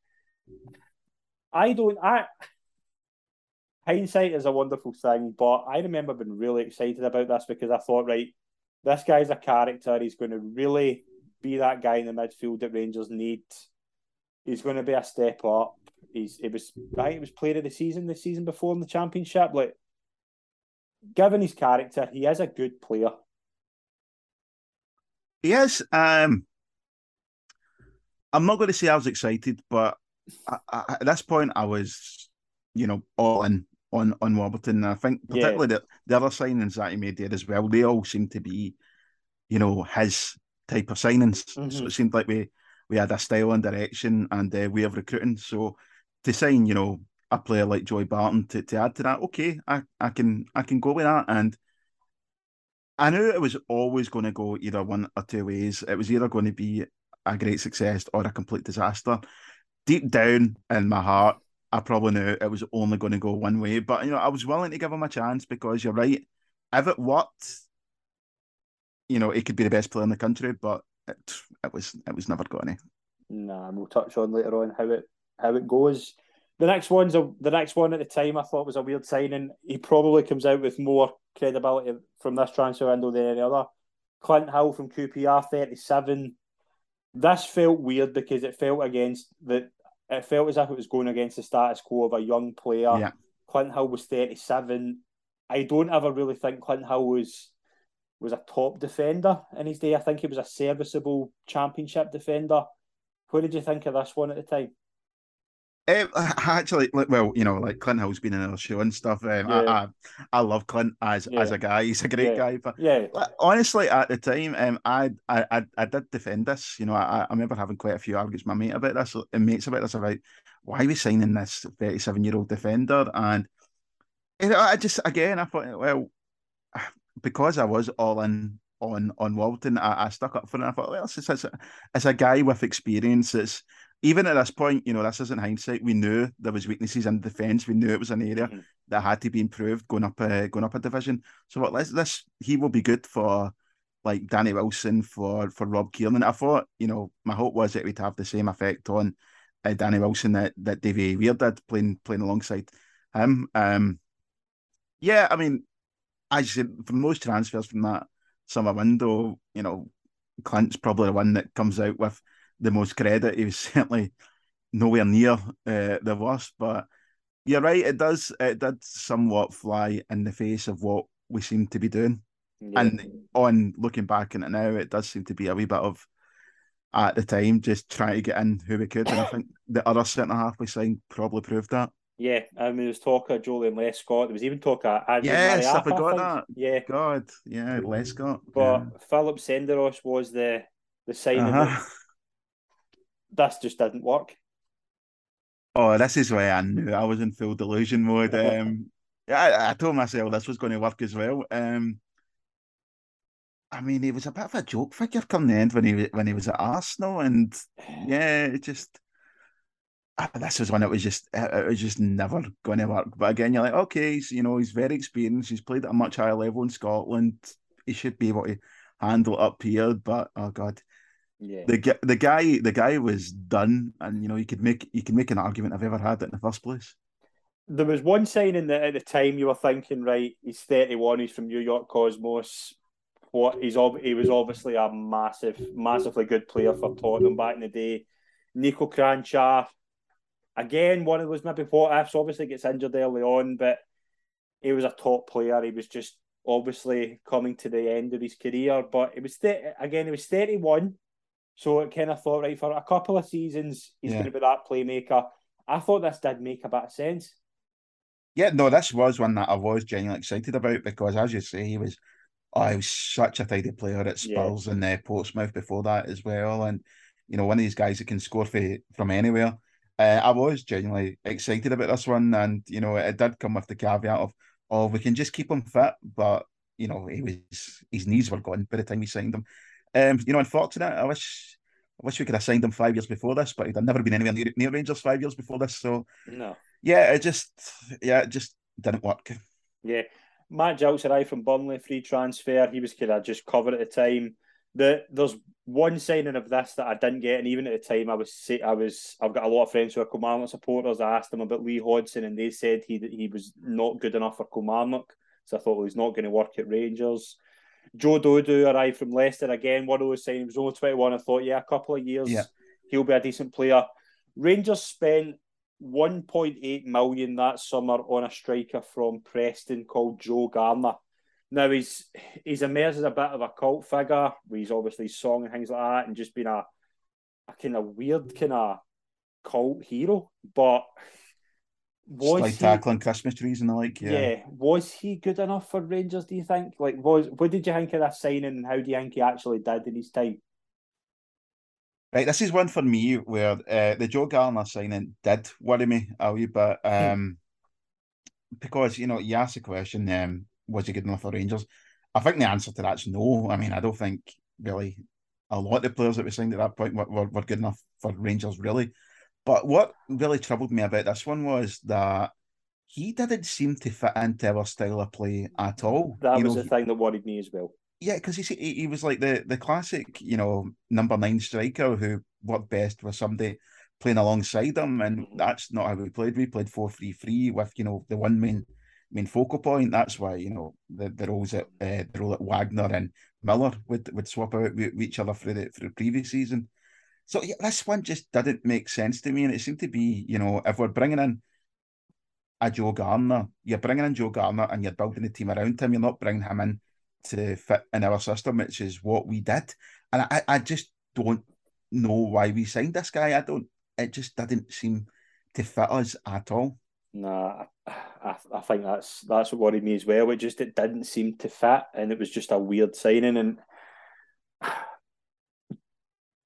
I don't. I hindsight is a wonderful thing, but I remember being really excited about this because I thought, right, this guy's a character. He's going to really be that guy in the midfield that Rangers need. He's going to be a step up. He's it was I think it was player of the season the season before in the championship. Like, given his character, he is a good player. He is. Um, I'm not going to say I was excited, but I, I, at this point, I was, you know, all in on on Warburton. I think particularly yeah. the, the other signings that he made there as well. They all seem to be, you know, his type of signings. Mm-hmm. So it seemed like we we had a style and direction and uh, way of recruiting. So to sign, you know, a player like Joey Barton to, to add to that, okay, I, I can I can go with that. And I knew it was always going to go either one or two ways. It was either going to be a great success or a complete disaster. Deep down in my heart, I probably knew it was only going to go one way. But you know, I was willing to give him a chance because you're right. If it worked, you know, he could be the best player in the country. But it, it was it was never going to. Nah, and we'll touch on later on how it how it goes. The next one's a, the next one at the time I thought was a weird signing. He probably comes out with more credibility from this transfer window than any other. Clint Hill from QPR, thirty seven. This felt weird because it felt against the it felt as if it was going against the status quo of a young player. Yeah. Clint Hill was 37. I don't ever really think Clint Hill was was a top defender in his day. I think he was a serviceable championship defender. What did you think of this one at the time? Um, actually, well, you know, like Clint Hill's been in our show and stuff. Um, yeah. I, I, I, love Clint as yeah. as a guy. He's a great yeah. guy. But yeah, honestly, at the time, um, I, I I did defend this. You know, I, I remember having quite a few arguments with my mate about this and mates about this about why are we signing this thirty-seven year old defender? And You know, I just again, I thought, well, because I was all in on on Walton, I, I stuck up for it. I thought, well, it's, it's, it's a guy with experience. It's even at this point, you know, this isn't hindsight. We knew there was weaknesses in defence. We knew it was an area mm-hmm. that had to be improved going up, uh, going up a division. So what? Let's this he will be good for like Danny Wilson for for Rob Kiernan. I thought, you know, my hope was that we'd have the same effect on uh, Danny Wilson that that Davy Weir did playing playing alongside him. Um, yeah, I mean, as you said, from most transfers from that summer window, you know, Clint's probably the one that comes out with the most credit. He was certainly nowhere near uh, the worst, but you're right. It does it did somewhat fly in the face of what we seem to be doing. Yeah. And on looking back in it now, it does seem to be a wee bit of at the time just trying to get in who we could. And I think the other centre half we signed probably proved that. Yeah, I mean, there was talk of Joleon Lescott. There was even talk of Adrian Yes, I forgot that. Yeah. God, yeah, Lescott. But yeah. Philip Senderos was the the signing uh-huh this just didn't work. Oh, this is why I knew I was in full delusion mode. Um, I, I, told myself this was going to work as well. Um, I mean, he was a bit of a joke figure come the end when he when he was at Arsenal, and yeah, it just Ah, this was one that was just it was just never going to work. But again, you're like, okay, he's, you know, he's very experienced. He's played at a much higher level in Scotland. He should be able to handle it up here. But oh god, yeah. The the guy the guy was done, and you know you could make you could make an argument I've ever had it in the first place. There was one signing that at the time you were thinking, right? He's thirty one. He's from New York Cosmos. What he's he was obviously a massive, massively good player for Tottenham back in the day. Niko Kranjčar, again, one of those maybe what ifs. Obviously gets injured early on, but he was a top player. He was just obviously coming to the end of his career. But it was th- again, he was thirty one so it kind of thought, right, for a couple of seasons, he's yeah. going to be that playmaker. I thought this did make a bit of sense. Yeah, no, this was one that I was genuinely excited about because, as you say, he was, he was such a tidy player at Spurs yeah. and uh, Portsmouth before that as well, and you know, one of these guys that can score for, from anywhere. Uh, I was genuinely excited about this one, and you know, it did come with the caveat of, oh, we can just keep him fit, but you know, he was his knees were gone by the time we signed him. Um, you know, unfortunate. I wish I wish we could have signed him five years before this, but he'd never been anywhere near, near Rangers five years before this. So no, yeah, it just yeah, it just didn't work. Yeah, Matt Gilks arrived from Burnley, free transfer. He was kind of just covered at the time. The there's one signing of this that I didn't get, and even at the time, I was I was I've got a lot of friends who are Kilmarnock supporters. I asked them about Lee Hodson, and they said he he was not good enough for Kilmarnock. So I thought well, he's not going to work at Rangers. Joe Dodoo arrived from Leicester again. One of those saying he was only 21. I thought, yeah, a couple of years, yeah. he'll be a decent player. Rangers spent 1.8 million that summer on a striker from Preston called Joe Garner. Now he's he's emerged as a bit of a cult figure. He's obviously song and things like that, and just been a a kind of weird kind of cult hero. But was like he, tackling Christmas trees and the like. Yeah. yeah, was he good enough for Rangers? Do you think? Like, was what did you think of that signing, and how do you think he actually did in his time? Right, this is one for me where uh, the Joe Garner signing did worry me a wee bit. Hmm. Um, because you know, you asked the question, um, was he good enough for Rangers? I think the answer to that's no. I mean, I don't think really a lot of the players that we signed at that point were, were, were good enough for Rangers, really. But what really troubled me about this one was that he didn't seem to fit into our style of play at all. That you was know, the thing that worried me as well. Yeah, because he, he he was like the the classic, you know, number nine striker who worked best with somebody playing alongside him, and mm-hmm. that's not how we played. We played four three three with you know the one main main focal point. That's why you know the the roles at uh, the role at Waghorn and Miller would would swap out with, each other through the for the previous season. So yeah, this one just didn't make sense to me, and it seemed to be you know if we're bringing in a Joe Garner, you're bringing in Joe Garner and you're building the team around him. You're not bringing him in to fit in our system, which is what we did. And I, I just don't know why we signed this guy. I don't. It just didn't seem to fit us at all. Nah, I, I think that's that's what worried me as well. It just it didn't seem to fit, and it was just a weird signing. And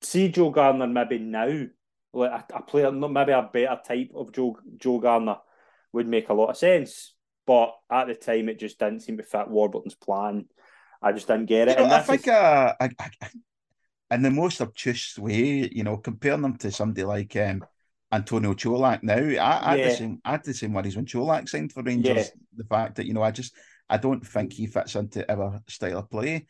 see Joe Garner maybe now, like a, a player, maybe a better type of Joe Joe Garner would make a lot of sense. But at the time, it just didn't seem to fit Warburton's plan. I just didn't get it. You know, I think is... uh, I, I, in the most obtuse way, you know, comparing them to somebody like um, Antonio Colak now, I, I, yeah. had the same, I had the same worries when Colak signed for Rangers. Yeah. The fact that, you know, I just, I don't think he fits into our style of play.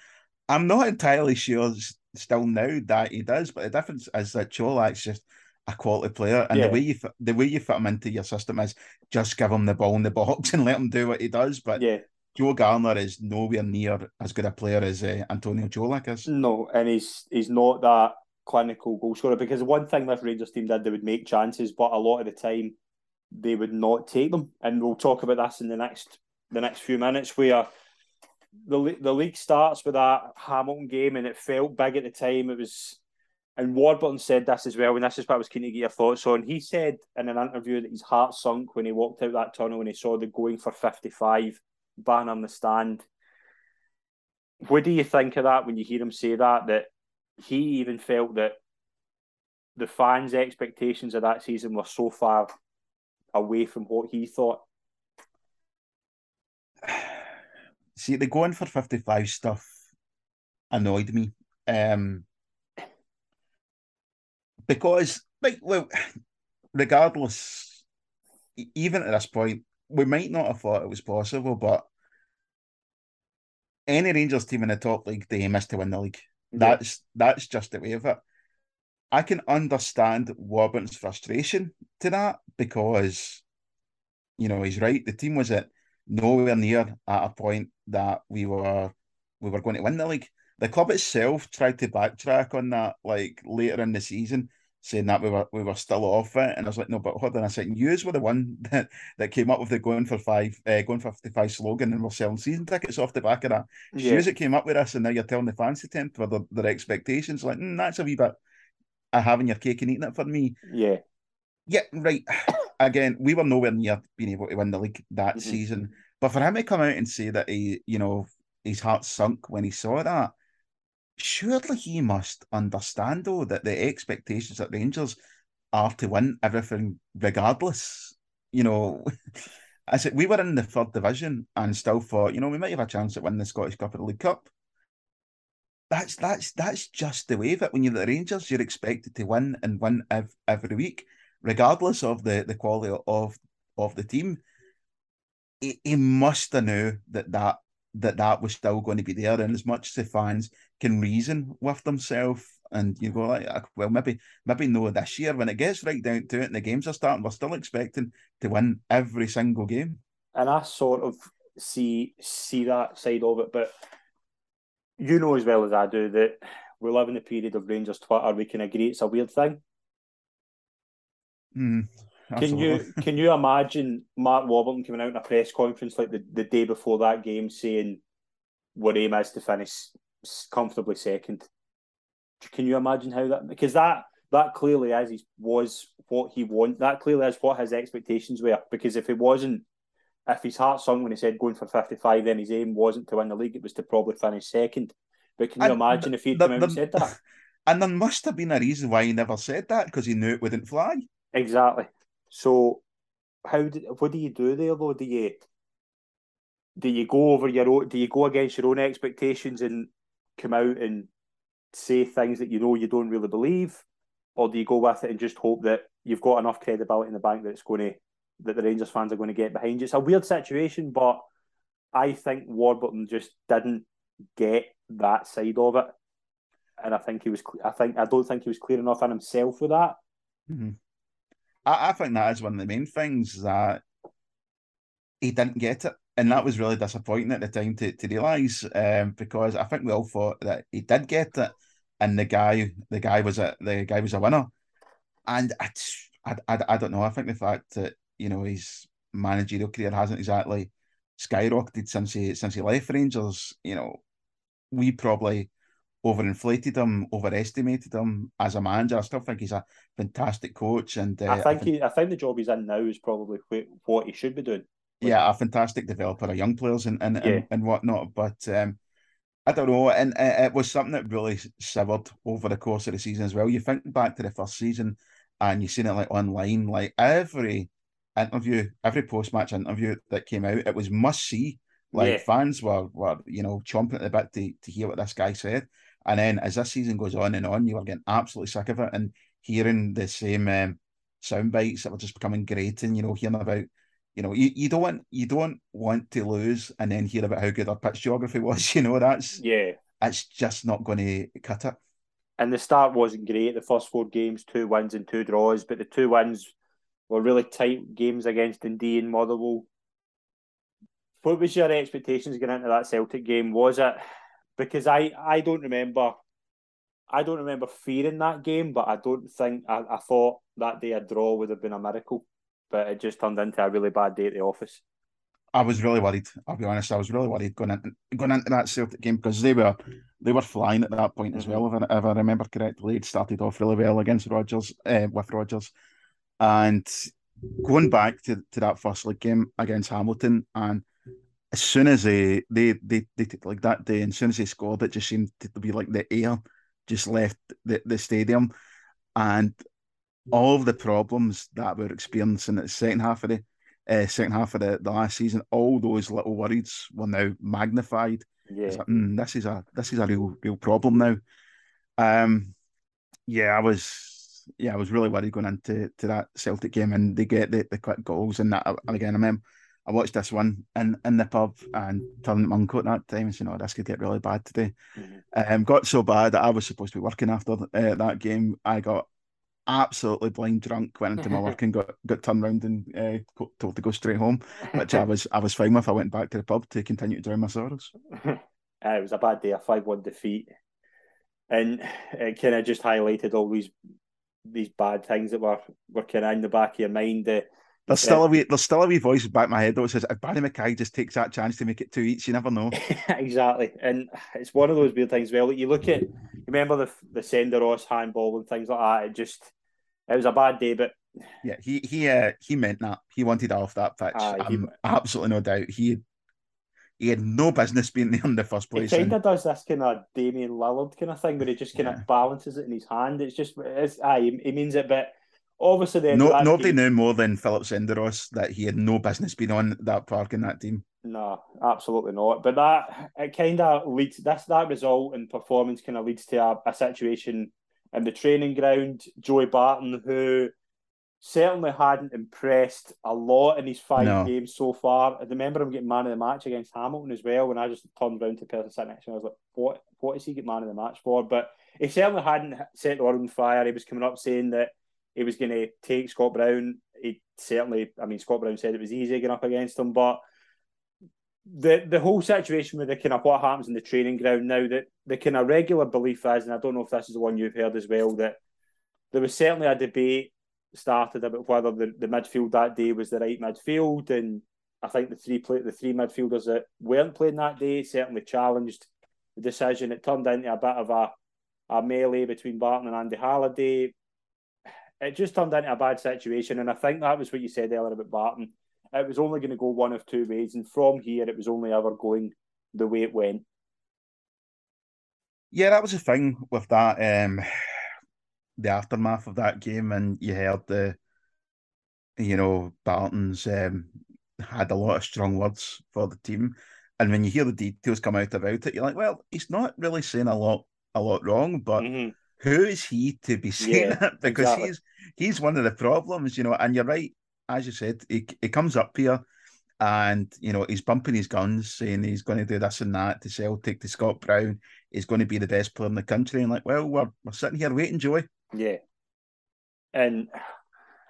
I'm not entirely sure still now that he does, but the difference is that Colak's just a quality player, and yeah. the way you fit, the way you fit him into your system is just give him the ball in the box and let him do what he does. But yeah, Joe Garner is nowhere near as good a player as uh, Antonio Colak is. No, and he's he's not that clinical goal scorer because one thing this Rangers team did, they would make chances, but a lot of the time they would not take them. And we'll talk about this in the next the next few minutes where the the league starts with that Hamilton game and it felt big at the time. It was and Warburton said this as well, and this is what I was keen to get your thoughts on. He said in an interview that his heart sunk when he walked out that tunnel and he saw the going for 55 ban on the stand. What do you think of that when you hear him say that? That he even felt that the fans' expectations of that season were so far away from what he thought. See, the going for 55 stuff annoyed me. Um, because like well, regardless, even at this point, we might not have thought it was possible, but any Rangers team in the top league, they is to win the league. That's that's just the way of it. I can understand Warburton's frustration to that because, you know, he's right. The team was at nowhere near at a point that we were we were going to win the league. The club itself tried to backtrack on that like later in the season, saying that we were we were still off it. And I was like, no, but hold on a second. You were the one that, that came up with the going for five, uh, going for fifty five slogan, and we're selling season tickets off the back of that. Yeah. You came up with us, and now you're telling the fans to for their, their expectations. Like mm, that's a wee bit uh, having your cake and eating it for me. Yeah. Yeah, right. Again, we were nowhere near being able to win the league that mm-hmm. season. But for him to come out and say that he, you know, his heart sunk when he saw that, surely he must understand though that the expectations at Rangers are to win everything regardless. You know, I said we were in the third division and still thought, you know, we might have a chance at winning the Scottish Cup or the League Cup. That's that's that's just the way it. When you're the Rangers, you're expected to win and win ev- every week, regardless of the, the quality of of the team. He, he must have knew that that that that was still going to be there. And as much as the fans can reason with themselves, and you go like, well, maybe maybe no this year when it gets right down to it, and the games are starting, we're still expecting to win every single game. And I sort of see see that side of it, but you know as well as I do that we live in a period of Rangers Twitter. We can agree it's a weird thing. Mm. Can you can you imagine Mark Warburton coming out in a press conference like the, the day before that game saying what aim is to finish comfortably second? Can you imagine how that because that that clearly is he was what he want that clearly is what his expectations were because if it wasn't if his heart sunk when he said going for 55 then his aim wasn't to win the league it was to probably finish second. But can you and imagine the, if he'd the, come out the, and said that? And there must have been a reason why he never said that because he knew it wouldn't fly. Exactly so how do what do you do there though do you do you go over your own do you go against your own expectations and come out and say things that you know you don't really believe or do you go with it and just hope that you've got enough credibility in the bank that it's going to that the Rangers fans are going to get behind you? It's a weird situation, but I think Warburton just didn't get that side of it, and I think he was. I think I don't think he was clear enough on himself with that. Mm-hmm. I, I think that is one of the main things that he didn't get it. And that was really disappointing at the time to, to realise, um, because I think we all thought that he did get it, and the guy the guy was a the guy was a winner, and I, I, I, don't know. I think the fact that you know his managerial career hasn't exactly skyrocketed since he since he left Rangers. You know, we probably overinflated him, overestimated him as a manager. I still think he's a fantastic coach, and uh, I think I think, he, I think the job he's in now is probably what he should be doing. Yeah, a fantastic developer of young players and and, yeah. and, and whatnot. But um, I don't know, and it was something that really severed over the course of the season as well. You think back to the first season, and you've seen it like online, like every interview, every post match interview that came out, it was must see. Like yeah. fans were were you know chomping at the bit to, to hear what this guy said, and then as this season goes on and on, you were getting absolutely sick of it and hearing the same um, sound bites that were just becoming grating. You know, hearing about you know, you, you don't want you don't want to lose and then hear about how good our pitch geography was. You know, that's yeah, it's just not going to cut it. And the start wasn't great. The first four games, two wins and two draws, but the two wins were really tight games against Dundee and Motherwell. What was your expectations going into that Celtic game? Was it because I I don't remember I don't remember fearing that game, but I don't think I, I thought that day a draw would have been a miracle but it just turned into a really bad day at the office. I was really worried. I'll be honest. I was really worried going into going into that Celtic game because they were they were flying at that point as well. If I, if I remember correctly, it started off really well against Rodgers uh, with Rodgers, and going back to, to that first league game against Hamilton, and as soon as they they they, they like that day, and as soon as they scored, it just seemed to be like the air just left the, the stadium, and all of the problems that we're experiencing in the second half of the uh, second half of the, the last season, all those little worries were now magnified. Yeah, like, mm, this is a this is a real real problem now. Um, yeah, I was yeah I was really worried going into to that Celtic game, and they get the, the quick goals and that. And again, I remember I watched this one in, in the pub and turned my uncle at that time and said, "No, this could get really bad today." Mm-hmm. Um, got so bad that I was supposed to be working after uh, that game. I got absolutely blind drunk, went into my work and got, got turned around and uh, told to go straight home, which I was I was fine with. I went back to the pub to continue to drown my sorrows. uh, it was a bad day, a five one defeat, and it kind of just highlighted all these these bad things that were were kind of in the back of your mind. Uh, there's still a wee, there's still a wee voice back in my head that says if Barry McKay just takes that chance to make it two each, you never know. exactly, and it's one of those weird things. Well, you look at, remember the the Senderos handball and things like that. It just, it was a bad day, but yeah, he he uh, he meant that. He wanted off that pitch. Uh, he, absolutely no doubt. He he had no business being there in the first place. He kind of does this kind of Damian Lillard kind of thing where he just kind yeah. of balances it in his hand. It's just, it's, aye, he means it, but obviously then no, nobody game, knew more than Philip Senderos that he had no business being on that park in that team. No, absolutely not. But that it kind of leads this that result and performance kind of leads to a, a situation in the training ground. Joey Barton, who certainly hadn't impressed a lot in his five no. games so far. I remember him getting man of the match against Hamilton as well. When I just turned around to the person sitting next to me, I was like, "What? What is he get man of the match for?" But he certainly hadn't set the world on fire. He was coming up saying that he was going to take Scott Brown. He certainly, I mean, Scott Brown said it was easy getting up against him, but the the whole situation with the kind of what happens in the training ground now that the kind of regular belief is, and I don't know if this is the one you've heard as well, that there was certainly a debate started about whether the, the midfield that day was the right midfield, and I think the three play, the three midfielders that weren't playing that day certainly challenged the decision. It turned into a bit of a a melee between Barton and Andy Halliday. It just turned into a bad situation, and I think that was what you said earlier about Barton. It was only going to go one of two ways, and from here, it was only ever going the way it went. Yeah, that was the thing with that. Um, the aftermath of that game, and you heard the, you know, Barton's um, had a lot of strong words for the team, and when you hear the details come out about it, you're like, well, he's not really saying a lot, a lot wrong, but mm-hmm. Who is he to be saying yeah, that? Because exactly. he's he's one of the problems, you know. And you're right, as you said, he he comes up here. And you know he's bumping his guns, saying he's going to do this and that to Celtic, to Scott Brown. He's going to be the best player in the country. And like, well, we're we're sitting here waiting, Joey. Yeah. And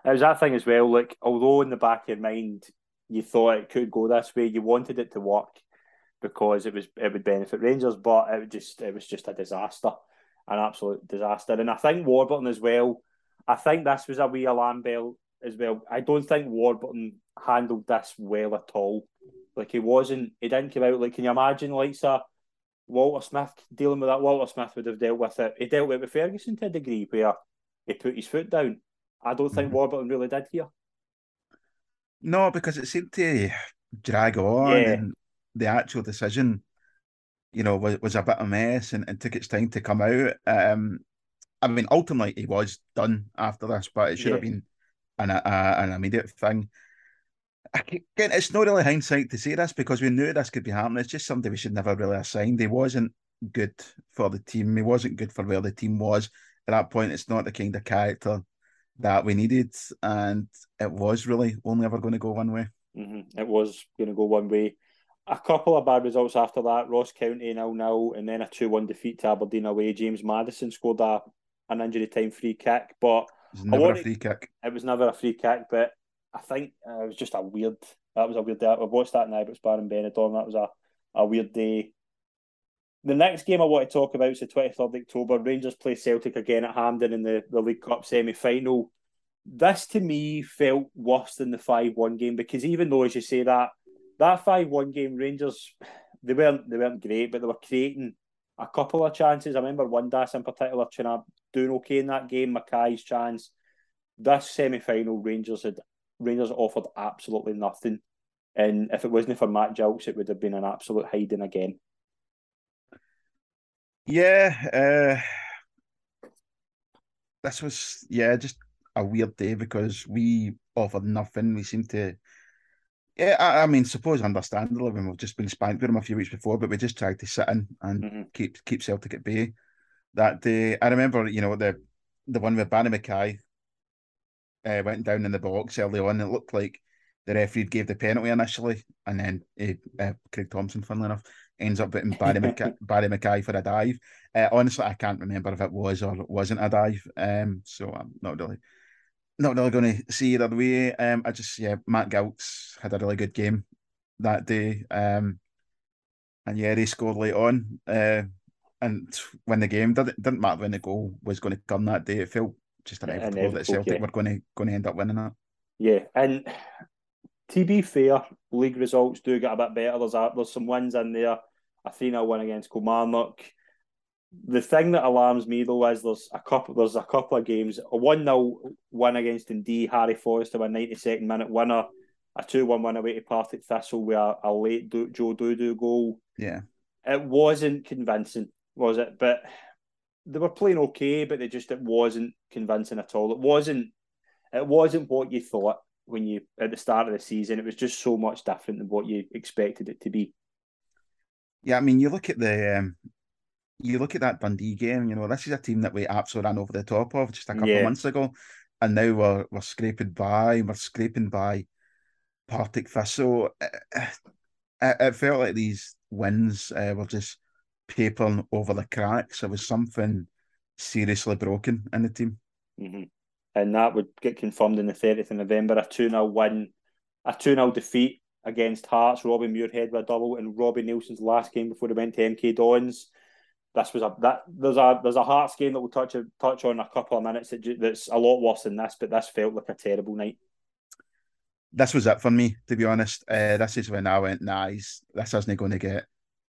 it was that thing as well. Like, although in the back of your mind you thought it could go this way, you wanted it to work because it was it would benefit Rangers, but it just it was just a disaster, an absolute disaster. And I think Warburton as well. I think this was a wee alarm bell as well. I don't think Warburton handled this well at all. Like he wasn't, he didn't come out like. Can you imagine, like, sir, Walter Smith dealing with that. Walter Smith would have dealt with it. He dealt with it with Ferguson to a degree where he put his foot down. I don't think mm-hmm. Warburton really did here. No, because it seemed to drag on yeah. and the actual decision, you know, was, was a bit of a mess and, and took its time to come out. Um, I mean, ultimately he was done after this, but it should yeah. have been an, a, an immediate thing. Again, it's not really hindsight to say this because we knew this could be happening. It's just something we should never really assign. He wasn't good for the team. He wasn't good for where the team was at that point. It's not the kind of character that we needed, and it was really only ever going to go one way. Mm-hmm. It was going to go one way. A couple of bad results after that. Ross County nil nil, and then a two one defeat to Aberdeen away. James Maddison scored a an injury time free kick, but it was never wanted, a free kick. It was never a free kick, but I think uh, it was just a weird. That was a weird day. I've watched that now, but it's Baron Benidorm. That was a, a weird day. The next game I want to talk about is the 23rd October. Rangers play Celtic again at Hampden in the, the League Cup semi final. This to me felt worse than the 5 1 game because even though, as you say, that that 5 1 game, Rangers, they weren't, they weren't great, but they were creating a couple of chances. I remember one Windass in particular to doing okay in that game, McKay's chance. This semi final, Rangers had Rangers offered absolutely nothing. And if it wasn't for Matt Gilks, it would have been an absolute hiding again. Yeah, uh, this was yeah just a weird day because we offered nothing. We seemed to, yeah, I, I mean, suppose understandably when we've just been spanked with them a few weeks before, but we just tried to sit in and mm-hmm. keep keep Celtic at bay. That day, I remember, you know, the the one with Barry McKay uh, went down in the box early on. It looked like the referee gave the penalty initially, and then uh, Craig Thomson, funnily enough, ends up putting Barry, McKay, Barry McKay for a dive. Uh, honestly, I can't remember if it was or wasn't a dive. Um, so I'm not really, not really going to see either way. Um, I just yeah, Matt Gilks had a really good game that day. Um, and yeah, he scored late on. Uh, and when the game didn't didn't matter when the goal was going to come that day. It felt just inevitable, inevitable that Celtic yeah. were going to going to end up winning that. Yeah, and to be fair, league results do get a bit better. There's a, there's some wins in there. A 3 0 win against Kilmarnock. The thing that alarms me though is there's a couple there's a couple of games. A 1 0 win against Dundee, Harry Forrester, a 92nd minute winner. A 2 1 win away to Partick Thistle with a, a late do, Joe Dodoo goal. Yeah. It wasn't convincing, was it? But they were playing okay, but they just it wasn't convincing at all. It wasn't it wasn't what you thought when you at the start of the season. It was just so much different than what you expected it to be. Yeah, I mean, you look at the um, you look at that Dundee game. You know, this is a team that we absolutely ran over the top of just a couple yeah. of months ago, and now we're we're scraping by. We're scraping by Partick Thistle. It, it, it felt like these wins uh, were just papering over the cracks. There was something seriously broken in the team. Mm-hmm and that would get confirmed in the 30th of November. A 2 0 win, a 2 0 defeat against Hearts. Robbie Muirhead with a double, and Robbie Neilson's last game before he went to MK Dons. This was a that there's a there's a Hearts game that we'll touch touch on in a couple of minutes that, that's a lot worse than this, but this felt like a terrible night. This was it for me, to be honest. Uh, this is when I went, nah, this isn't going to get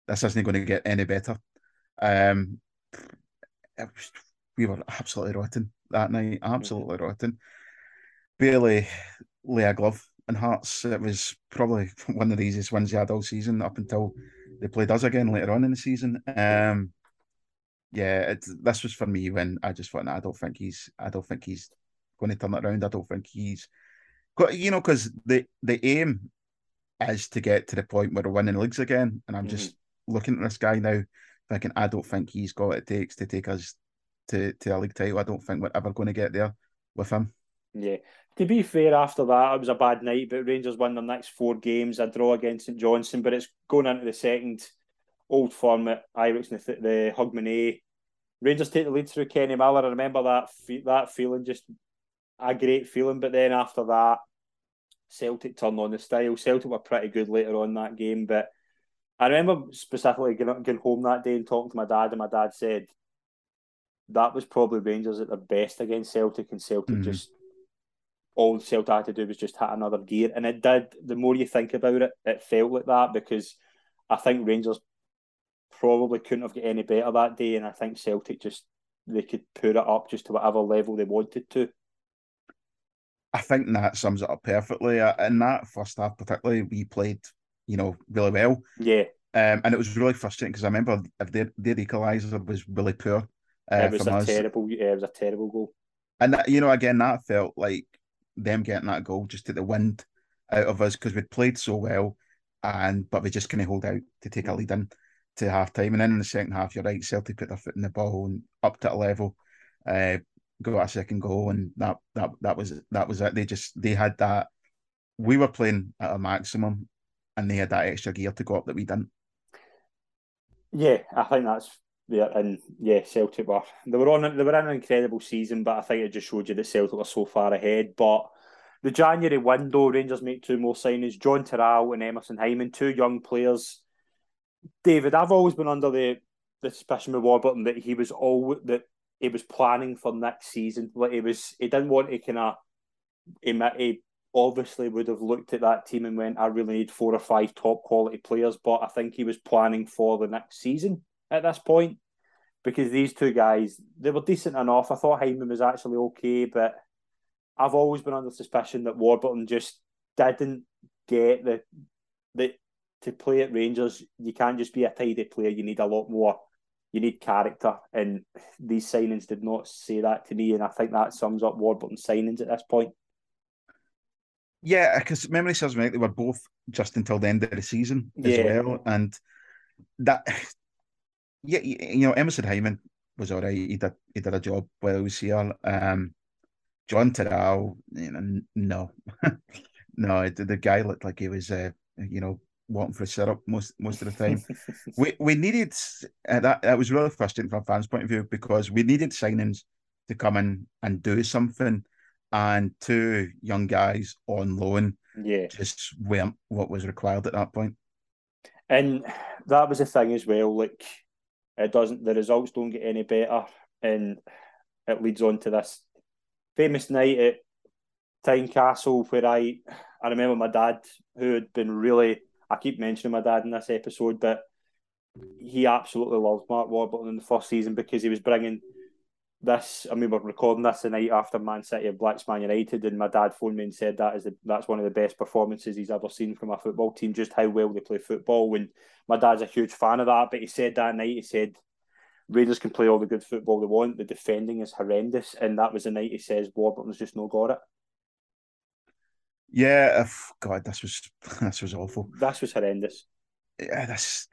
this isn't going to get any better. Um, was, we were absolutely rotten that night, absolutely mm-hmm. rotten. Barely lay a glove in Hearts. It was probably one of the easiest wins they had all season up until they played us again later on in the season. Um, yeah, this was for me when I just thought, nah, I don't think he's, I don't think he's going to turn it around. I don't think he's, got, you know, because the the aim is to get to the point where we're winning leagues again, and I'm mm-hmm. just looking at this guy now, thinking I don't think he's got what it takes to take us to to a league title. I don't think we're ever going to get there with him. Yeah. To be fair, after that, it was a bad night, but Rangers won their next four games, a draw against St Johnstone, but it's going into the second old firm at Ibrox and the, the Hogmanay. Rangers take the lead through Kenny Miller. I remember that that feeling, just a great feeling. But then after that, Celtic turned on the style. Celtic were pretty good later on that game, but I remember specifically getting, getting home that day and talking to my dad, and my dad said that was probably Rangers at their best against Celtic, and Celtic mm-hmm. just all Celtic had to do was just hit another gear, and it did. The more you think about it, it felt like that because I think Rangers probably couldn't have got any better that day, and I think Celtic just they could put it up just to whatever level they wanted to. I think that sums it up perfectly. Uh, in that first half, particularly, we played, you know, really well. Yeah. Um, and it was really frustrating because I remember their their equaliser was really poor. Uh, it was a us. terrible. Yeah, it was a terrible goal. And that, you know, again, that felt like them getting that goal just took the wind out of us because we'd played so well, and but we just couldn't hold out to take a lead in to half time. And then in the second half, you're right, Celtic put their foot in the ball and up to a level, uh, got a second goal, and that that that was that was it. They just they had that. We were playing at a maximum, and they had that extra gear to go up that we didn't. Yeah, I think that's yeah, and yeah, Celtic were they were on they were in an incredible season, but I think it just showed you that Celtic were so far ahead. But the January window, Rangers make two more signings: Jon Toral and Emerson Hyndman, two young players. David, I've always been under the the suspicion with Warburton that he was all that he was planning for next season. Like he was, he didn't want to kind of. He, he obviously would have looked at that team and went, "I really need four or five top quality players," but I think he was planning for the next season at this point because these two guys they were decent enough. I thought Hyndman was actually okay, but I've always been under suspicion that Warburton just didn't get the the to play at Rangers. You can't just be a tidy player. You need a lot more. You need character, and these signings did not say that to me. And I think that sums up Warburton's signings at this point. Yeah, because memory serves me, they were both just until the end of the season as yeah. well, and that yeah, you know, Emerson Hyndman was all right. He did he did a job while he was here. Um, Jon Toral, you know, no, no, the, the, guy looked like he was, uh, you know, wanting for a syrup most most of the time. we we needed uh, that. That was really frustrating from a fans' point of view because we needed signings to come in and do something, and two young guys on loan, yeah, just weren't what was required at that point. And that was the thing as well. Like it doesn't. The results don't get any better, and it leads on to this famous night at Tynecastle where I I remember my dad who had been really. I keep mentioning my dad in this episode, but he absolutely loved Mark Warburton in the first season because he was bringing this, I mean, we're recording this the night after Man City and Blacks Man United, and my dad phoned me and said that is the, that's one of the best performances he's ever seen from a football team. Just how well they play football. And my dad's a huge fan of that, but he said that night, he said Raiders can play all the good football they want. The defending is horrendous, and that was the night he says Warburton's just no got it. Yeah, God, this was this was awful. This was horrendous. Yeah, this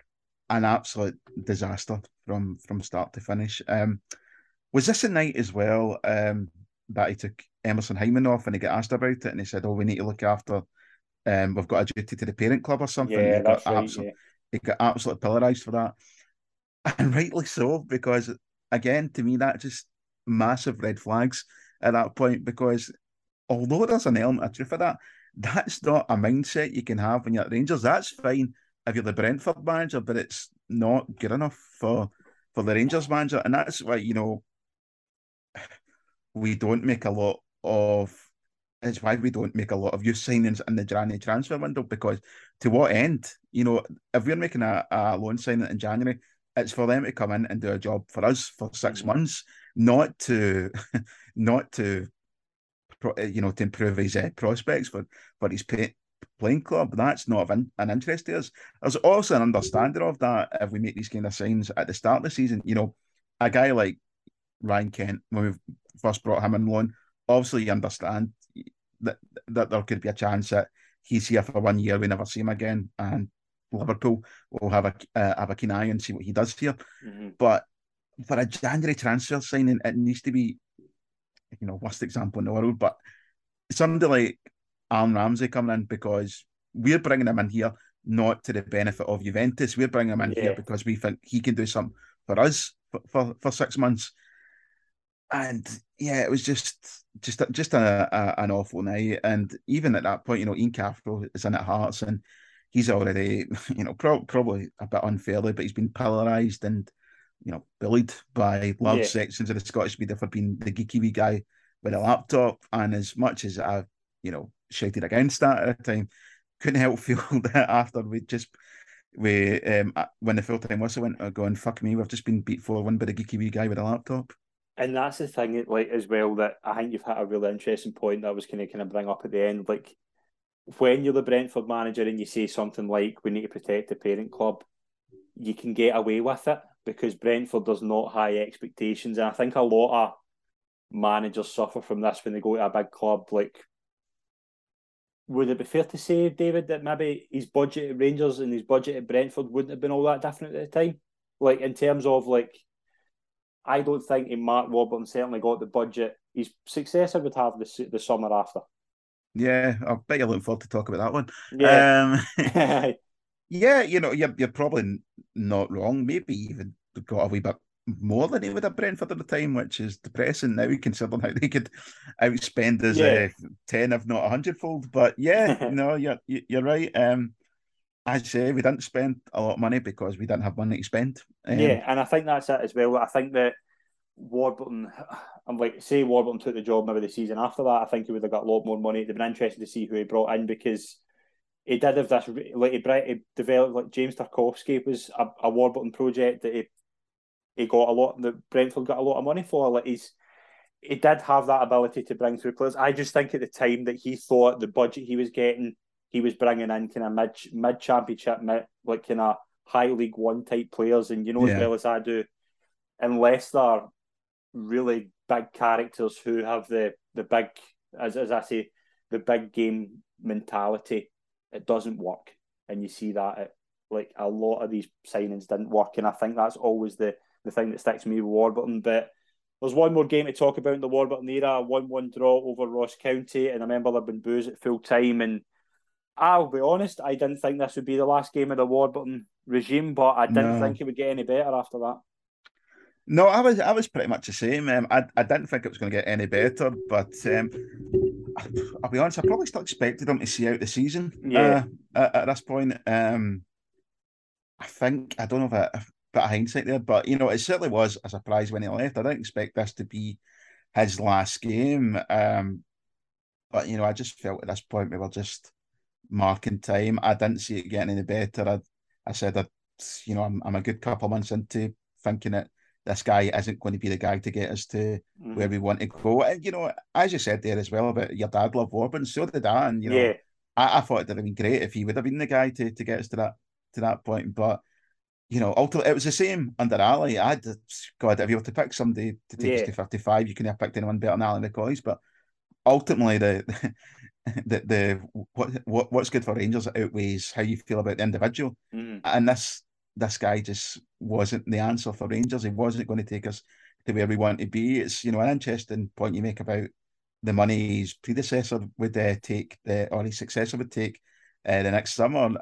an absolute disaster from from start to finish. Um, was this a night as well um, that he took Emerson Hyndman off and he got asked about it and he said, "Oh, we need to look after. Um, we've got a duty to the parent club or something." Yeah, that's right. Absolute, yeah. He got absolutely pillarised for that, and rightly so because again, to me, that just massive red flags at that point because although there's an element of truth for that, that's not a mindset you can have when you're at Rangers. That's fine if you're the Brentford manager, but it's not good enough for for the Rangers manager, and that's why you know we don't make a lot of. It's why we don't make a lot of youth signings in the January transfer window because to what end? You know, if we're making a, a loan signing in January, it's for them to come in and do a job for us for 6 mm-hmm. months, not to, not to, you know, to improve his uh, prospects for for his pay, playing club. That's not of an, an interest to us. There's also an understanding of that if we make these kind of signs at the start of the season. You know, a guy like Ryan Kent, when we first brought him in loan, obviously you understand that that there could be a chance that he's here for one year, we never see him again, and Liverpool will have a uh, have a keen eye and see what he does here. Mm-hmm. But for a January transfer signing, it needs to be, you know, worst example in the world, but somebody like Aaron Ramsey coming in because we're bringing him in here not to the benefit of Juventus. We're bringing him in yeah. here because we think he can do something for us for, for, for six months. And yeah, it was just just just a, a, an awful night. And even at that point, you know, Ian Cathro is in at Hearts, and he's already, you know, pro- probably a bit unfairly, but he's been polarised and you know bullied by large yeah. sections of the Scottish media for being the geeky wee guy with a laptop. And as much as I, you know, shouted against that at the time. Couldn't help feel that after we just we um when the full time whistle went, uh, going fuck me, we've just been beat four one by the geeky wee guy with a laptop. And that's the thing, like as well, that I think you've hit a really interesting point that I was kind of kind of bring up at the end. Like when you're the Brentford manager and you say something like "We need to protect the parent club," you can get away with it because Brentford does not high expectations, and I think a lot of managers suffer from this when they go to a big club like would it be fair to say, David, that maybe his budget at Rangers and his budget at Brentford wouldn't have been all that different at the time? Like in terms of like, I don't think Mark Warburton certainly got the budget his successor would have the the summer after. Yeah, I bet you're looking forward to talk about that one. Yeah, um, yeah, you know, you're you're probably not wrong. Maybe even got a wee bit more than he would have Brentford at the time, which is depressing now, considering how they could outspend his yeah. uh, 10, if not a hundredfold. But yeah, no, you're, you're right. Um, I say we didn't spend a lot of money because we didn't have money to spend. Um, yeah, and I think that's it as well. I think that Warburton, I'm like, say Warburton took the job maybe the season after that, I think he would have got a lot more money. It'd been interesting to see who he brought in because he did have this, like he, he developed, like James Tarkowski was a, a Warburton project that he he got a lot. The Brentford got a lot of money for. Like he's he did have that ability to bring through players. I just think at the time that he thought the budget he was getting, he was bringing in kind of mid mid championship, mid, like kind of high league one type players. And you know yeah. as well as I do, unless they're really big characters who have the the big, as as I say, the big game mentality, it doesn't work. And you see that it, like a lot of these signings didn't work, and I think that's always the the thing that sticks with me with Warburton. But there's one more game to talk about in the Warburton era, one-one draw over Ross County, and I remember there'd been boos at full time. And I'll be honest, I didn't think this would be the last game of the Warburton regime, but I didn't no. think it would get any better after that. No, I was I was pretty much the same. Um, I I didn't think it was going to get any better, but um, I'll be honest, I probably still expected them to see out the season. Yeah. Uh, at, at, this point, um, I think I don't know if, bit of hindsight there, but you know, it certainly was a surprise when he left. I didn't expect this to be his last game. Um, but you know, I just felt at this point we were just marking time. I didn't see it getting any better. I, I said that you know I'm, I'm a good couple months into thinking that this guy isn't going to be the guy to get us to mm-hmm. where we want to go. And you know, as you said there as well about your dad loved Warburton, so did I. And you know, yeah. I, I thought it'd have been great if he would have been the guy to, to get us to that to that point. But you know, ultimately it was the same under Ally. I had God, if you were to pick somebody to take yeah. us to fifty five, you couldn't have picked anyone better than Ally McCoist. But ultimately, the the the what what what's good for Rangers outweighs how you feel about the individual, mm. and this this guy just wasn't the answer for Rangers. He wasn't going to take us to where we want to be. It's you know an interesting point you make about the money his predecessor would uh, take, the or his successor would take uh, the next summer. Um,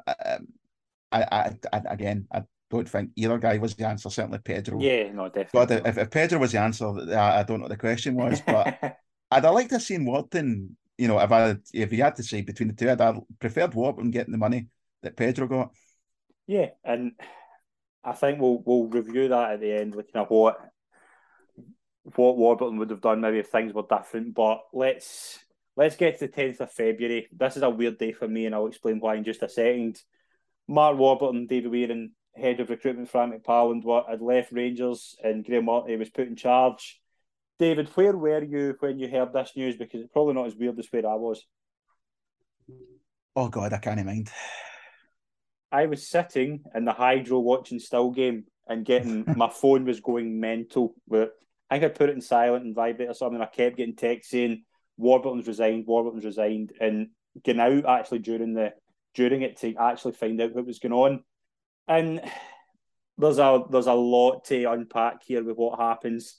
I, I, I, again, I don't think either guy was the answer. Certainly Pedro. Yeah, no, definitely. But if, if Pedro was the answer, I, I don't know what the question was. But I'd have liked to have seen Warburton. You know, if I if he had to say between the two, I'd have preferred Warburton getting the money that Pedro got. Yeah, and I think we'll we'll review that at the end, looking at what what Warburton would have done maybe if things were different. But let's let's get to the tenth of February. This is a weird day for me, and I'll explain why in just a second. Mark Warburton, David Weir, head of recruitment for McParland, had left Rangers, and Graeme Murty was put in charge. David, where were you when you heard this news? Because it's probably not as weird as where I was. Oh God, I can't even mind. I was sitting in the hydro watching still game and getting my phone was going mental. With I think I put it in silent and vibrate or something. I kept getting texts saying Warburton's resigned, Warburton's resigned, and getting out actually during the during it to actually find out what was going on. And there's a there's a lot to unpack here with what happens.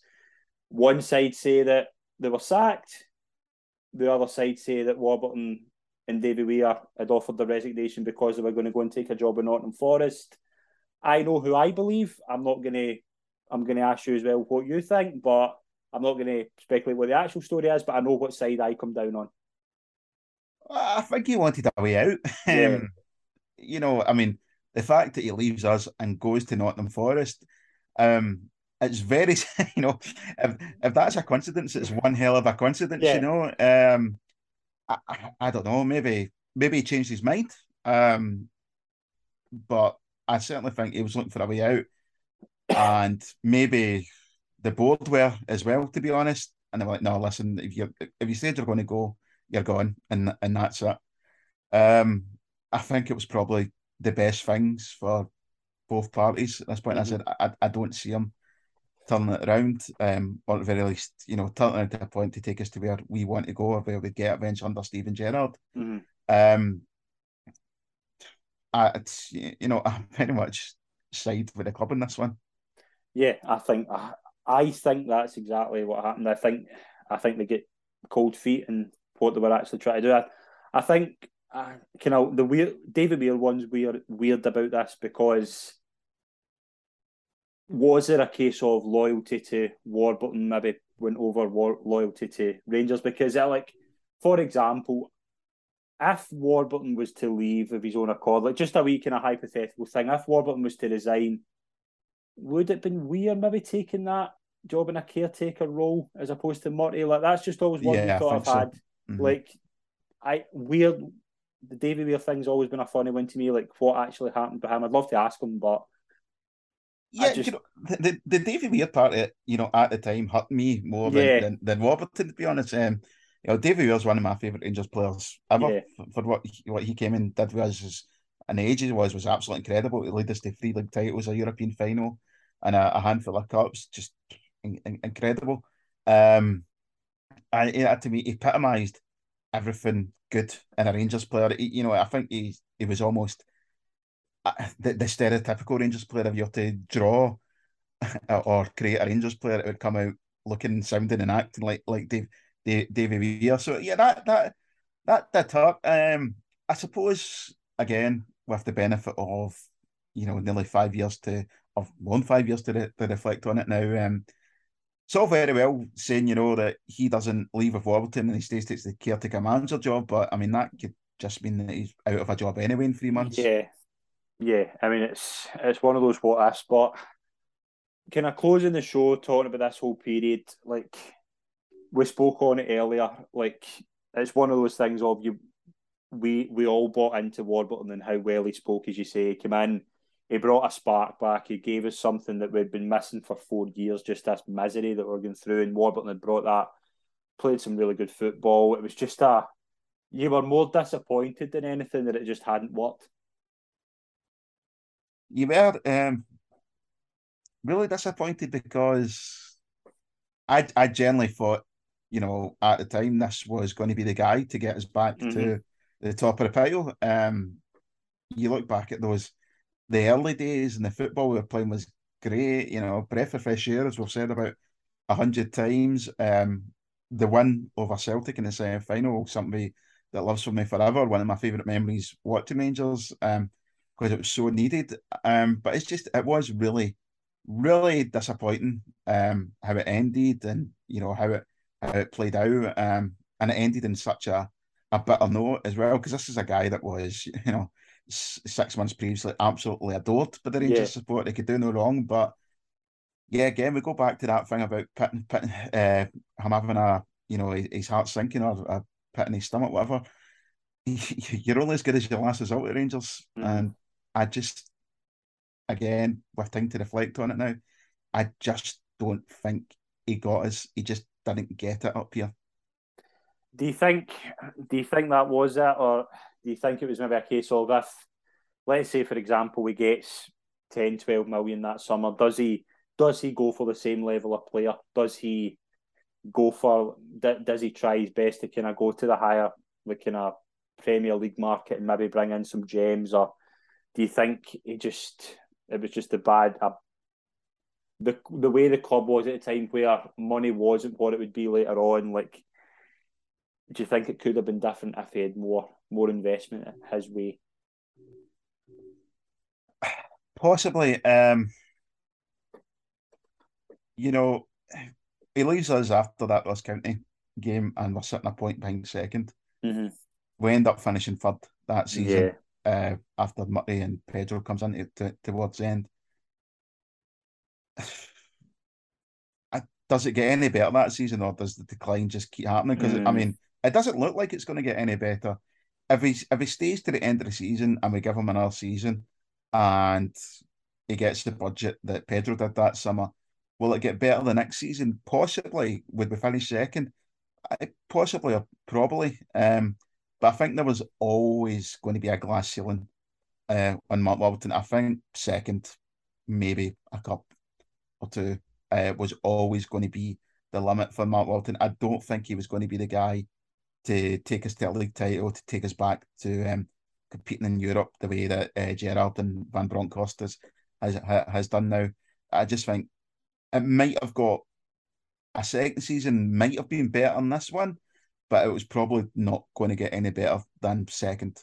One side say that they were sacked. The other side say that Warburton and David Weir had offered the resignation because they were going to go and take a job in Nottingham Forest. I know who I believe. I'm not going to. I'm going to ask you as well what you think, but I'm not going to speculate what the actual story is. But I know what side I come down on. I think he wanted a way out. Yeah. Um, you know, I mean, the fact that he leaves us and goes to Nottingham Forest, um, it's very, you know, if, if that's a coincidence, it's one hell of a coincidence, yeah. you know. Um, I, I, don't know, maybe maybe he changed his mind. Um, but I certainly think he was looking for a way out, and maybe the board were as well, to be honest. And they were like, "No, listen, if you if you said you're going to go, you're gone, and and that's it." Um, I think it was probably the best things for both parties at this point. Mm-hmm. I said, I, I don't see him turning it around, um, or at the very least, you know, turning it to a point to take us to where we want to go or where we get eventually under Steven Gerrard. Mm-hmm. Um, I, it's you know, I'm very much side with the club in this one. Yeah, I think I, I think that's exactly what happened. I think I think they get cold feet and what they were actually trying to do. I, I think uh, kind of the weird David Weir one's weird weird about this because was there a case of loyalty to Warburton maybe went over war- loyalty to Rangers? Because, uh, like, for example, if Warburton was to leave of his own accord, like just a wee kind of hypothetical thing, if Warburton was to resign, would it been weird maybe taking that job in a caretaker role as opposed to Murty? Like that's just always one yeah, thought I've so. had. Mm-hmm. Like I weird the David Weir thing's always been a funny one to me, like what actually happened to him. I'd love to ask him, but yeah, just... you know, the the David Weir part, of, you know, at the time hurt me more than, yeah. than, than Warburton, to be honest. Um, you know, David Weir's one of my favourite Rangers players ever yeah. for, for, what he, what he came in did was us an age he was was absolutely incredible. He led us to three league titles, a European final, and a, a handful of cups. Just in, in, incredible. Um, and yeah, to me, epitomised everything good in a Rangers player. He, you know, I think he he was almost the, the stereotypical Rangers player, if you're to draw or create a Rangers player, it would come out looking, sounding, and acting like like Dave, Dave Davy Weir. So yeah, that that that that talk. Um, I suppose again with the benefit of you know nearly five years to of one five years to, re- to reflect on it now. Um, it's all very well saying you know that he doesn't leave with Warburton and he stays takes the caretaker manager job, but I mean that could just mean that he's out of a job anyway in three months. Yeah, yeah, I mean it's it's one of those what ifs, but kind of closing the show talking about this whole period, like we spoke on it earlier, like it's one of those things of you we we all bought into Warburton and how well he spoke, as you say. He came in, he brought a spark back, he gave us something that we'd been missing for four years, just this misery that we're going through, and Warburton had brought that, played some really good football. It was just a you were more disappointed than anything that it just hadn't worked you were um, really disappointed because I I generally thought, you know, at the time this was going to be the guy to get us back mm-hmm. to the top of the pile. Um, you look back at those the early days and the football we were playing was great. You know, breath of fresh air, as we've said about a hundred times. Um, the win over Celtic in the semi final, something that lives for me forever. One of my favourite memories watching Rangers. Um, because it was so needed. Um, but it's just it was really, really disappointing um how it ended and you know how it how it played out. Um, and it ended in such a a bitter note as well because this is a guy that was you know six months previously absolutely adored by the Rangers yeah. support. They could do no wrong, but yeah, again we go back to that thing about pitting, pitting uh, him having a you know his heart sinking or a pit in his stomach, whatever. You're only as good as your last result at Rangers, mm. and I just again with time to reflect on it now, I just don't think he got us. He just didn't get it up here. Do you think? Do you think that was it, or do you think it was maybe a case of if, let's say, for example, we get 10, 12 million that summer, does he does he go for the same level of player? Does he go for? Does he try his best to kind of go to the higher, like kind of Premier League market and maybe bring in some gems, or do you think he just it was just a bad a, the the way the club was at the time where money wasn't what it would be later on, like do you think it could have been different if he had more more investment his way? Possibly. Um, you know, he leaves us after that Ross County game, and we're sitting a point behind 2nd mm-hmm. We end up finishing third that season yeah. uh, after Murty and Pedro comes in to, towards the end. Does it get any better that season, or does the decline just keep happening? Because mm. I mean, it doesn't look like it's going to get any better. If he if he stays to the end of the season and we give him another season, and he gets the budget that Pedro did that summer, will it get better the next season? Possibly. Would we finish second? Possibly or probably. Um, but I think there was always going to be a glass ceiling uh, on Mark Warburton. I think second, maybe a cup or two, uh, was always going to be the limit for Mark Warburton. I don't think he was going to be the guy to take us to a league title, to take us back to um, competing in Europe the way that uh, Gerrard and Van Bronckhorst has, has has done now. I just think it might have got a second season might have been better than this one, but it was probably not going to get any better than second.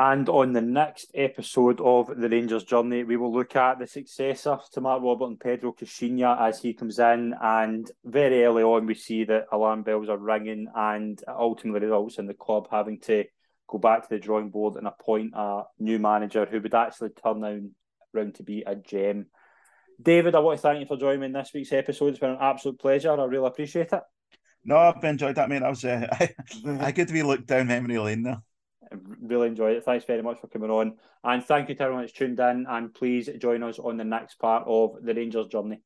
And on the next episode of the Rangers journey, we will look at the successor to Mark and Pedro Caixinha, as he comes in. And very early on, we see that alarm bells are ringing, and ultimately results in the club having to go back to the drawing board and appoint a new manager who would actually turn around to be a gem. David, I want to thank you for joining me in this week's episode. It's been an absolute pleasure. I really appreciate it. No, I've enjoyed that, mate. I was uh, I, I to be looked down memory lane there really enjoyed it. Thanks very much for coming on. And thank you to everyone that's tuned in. And please join us on the next part of the Rangers journey.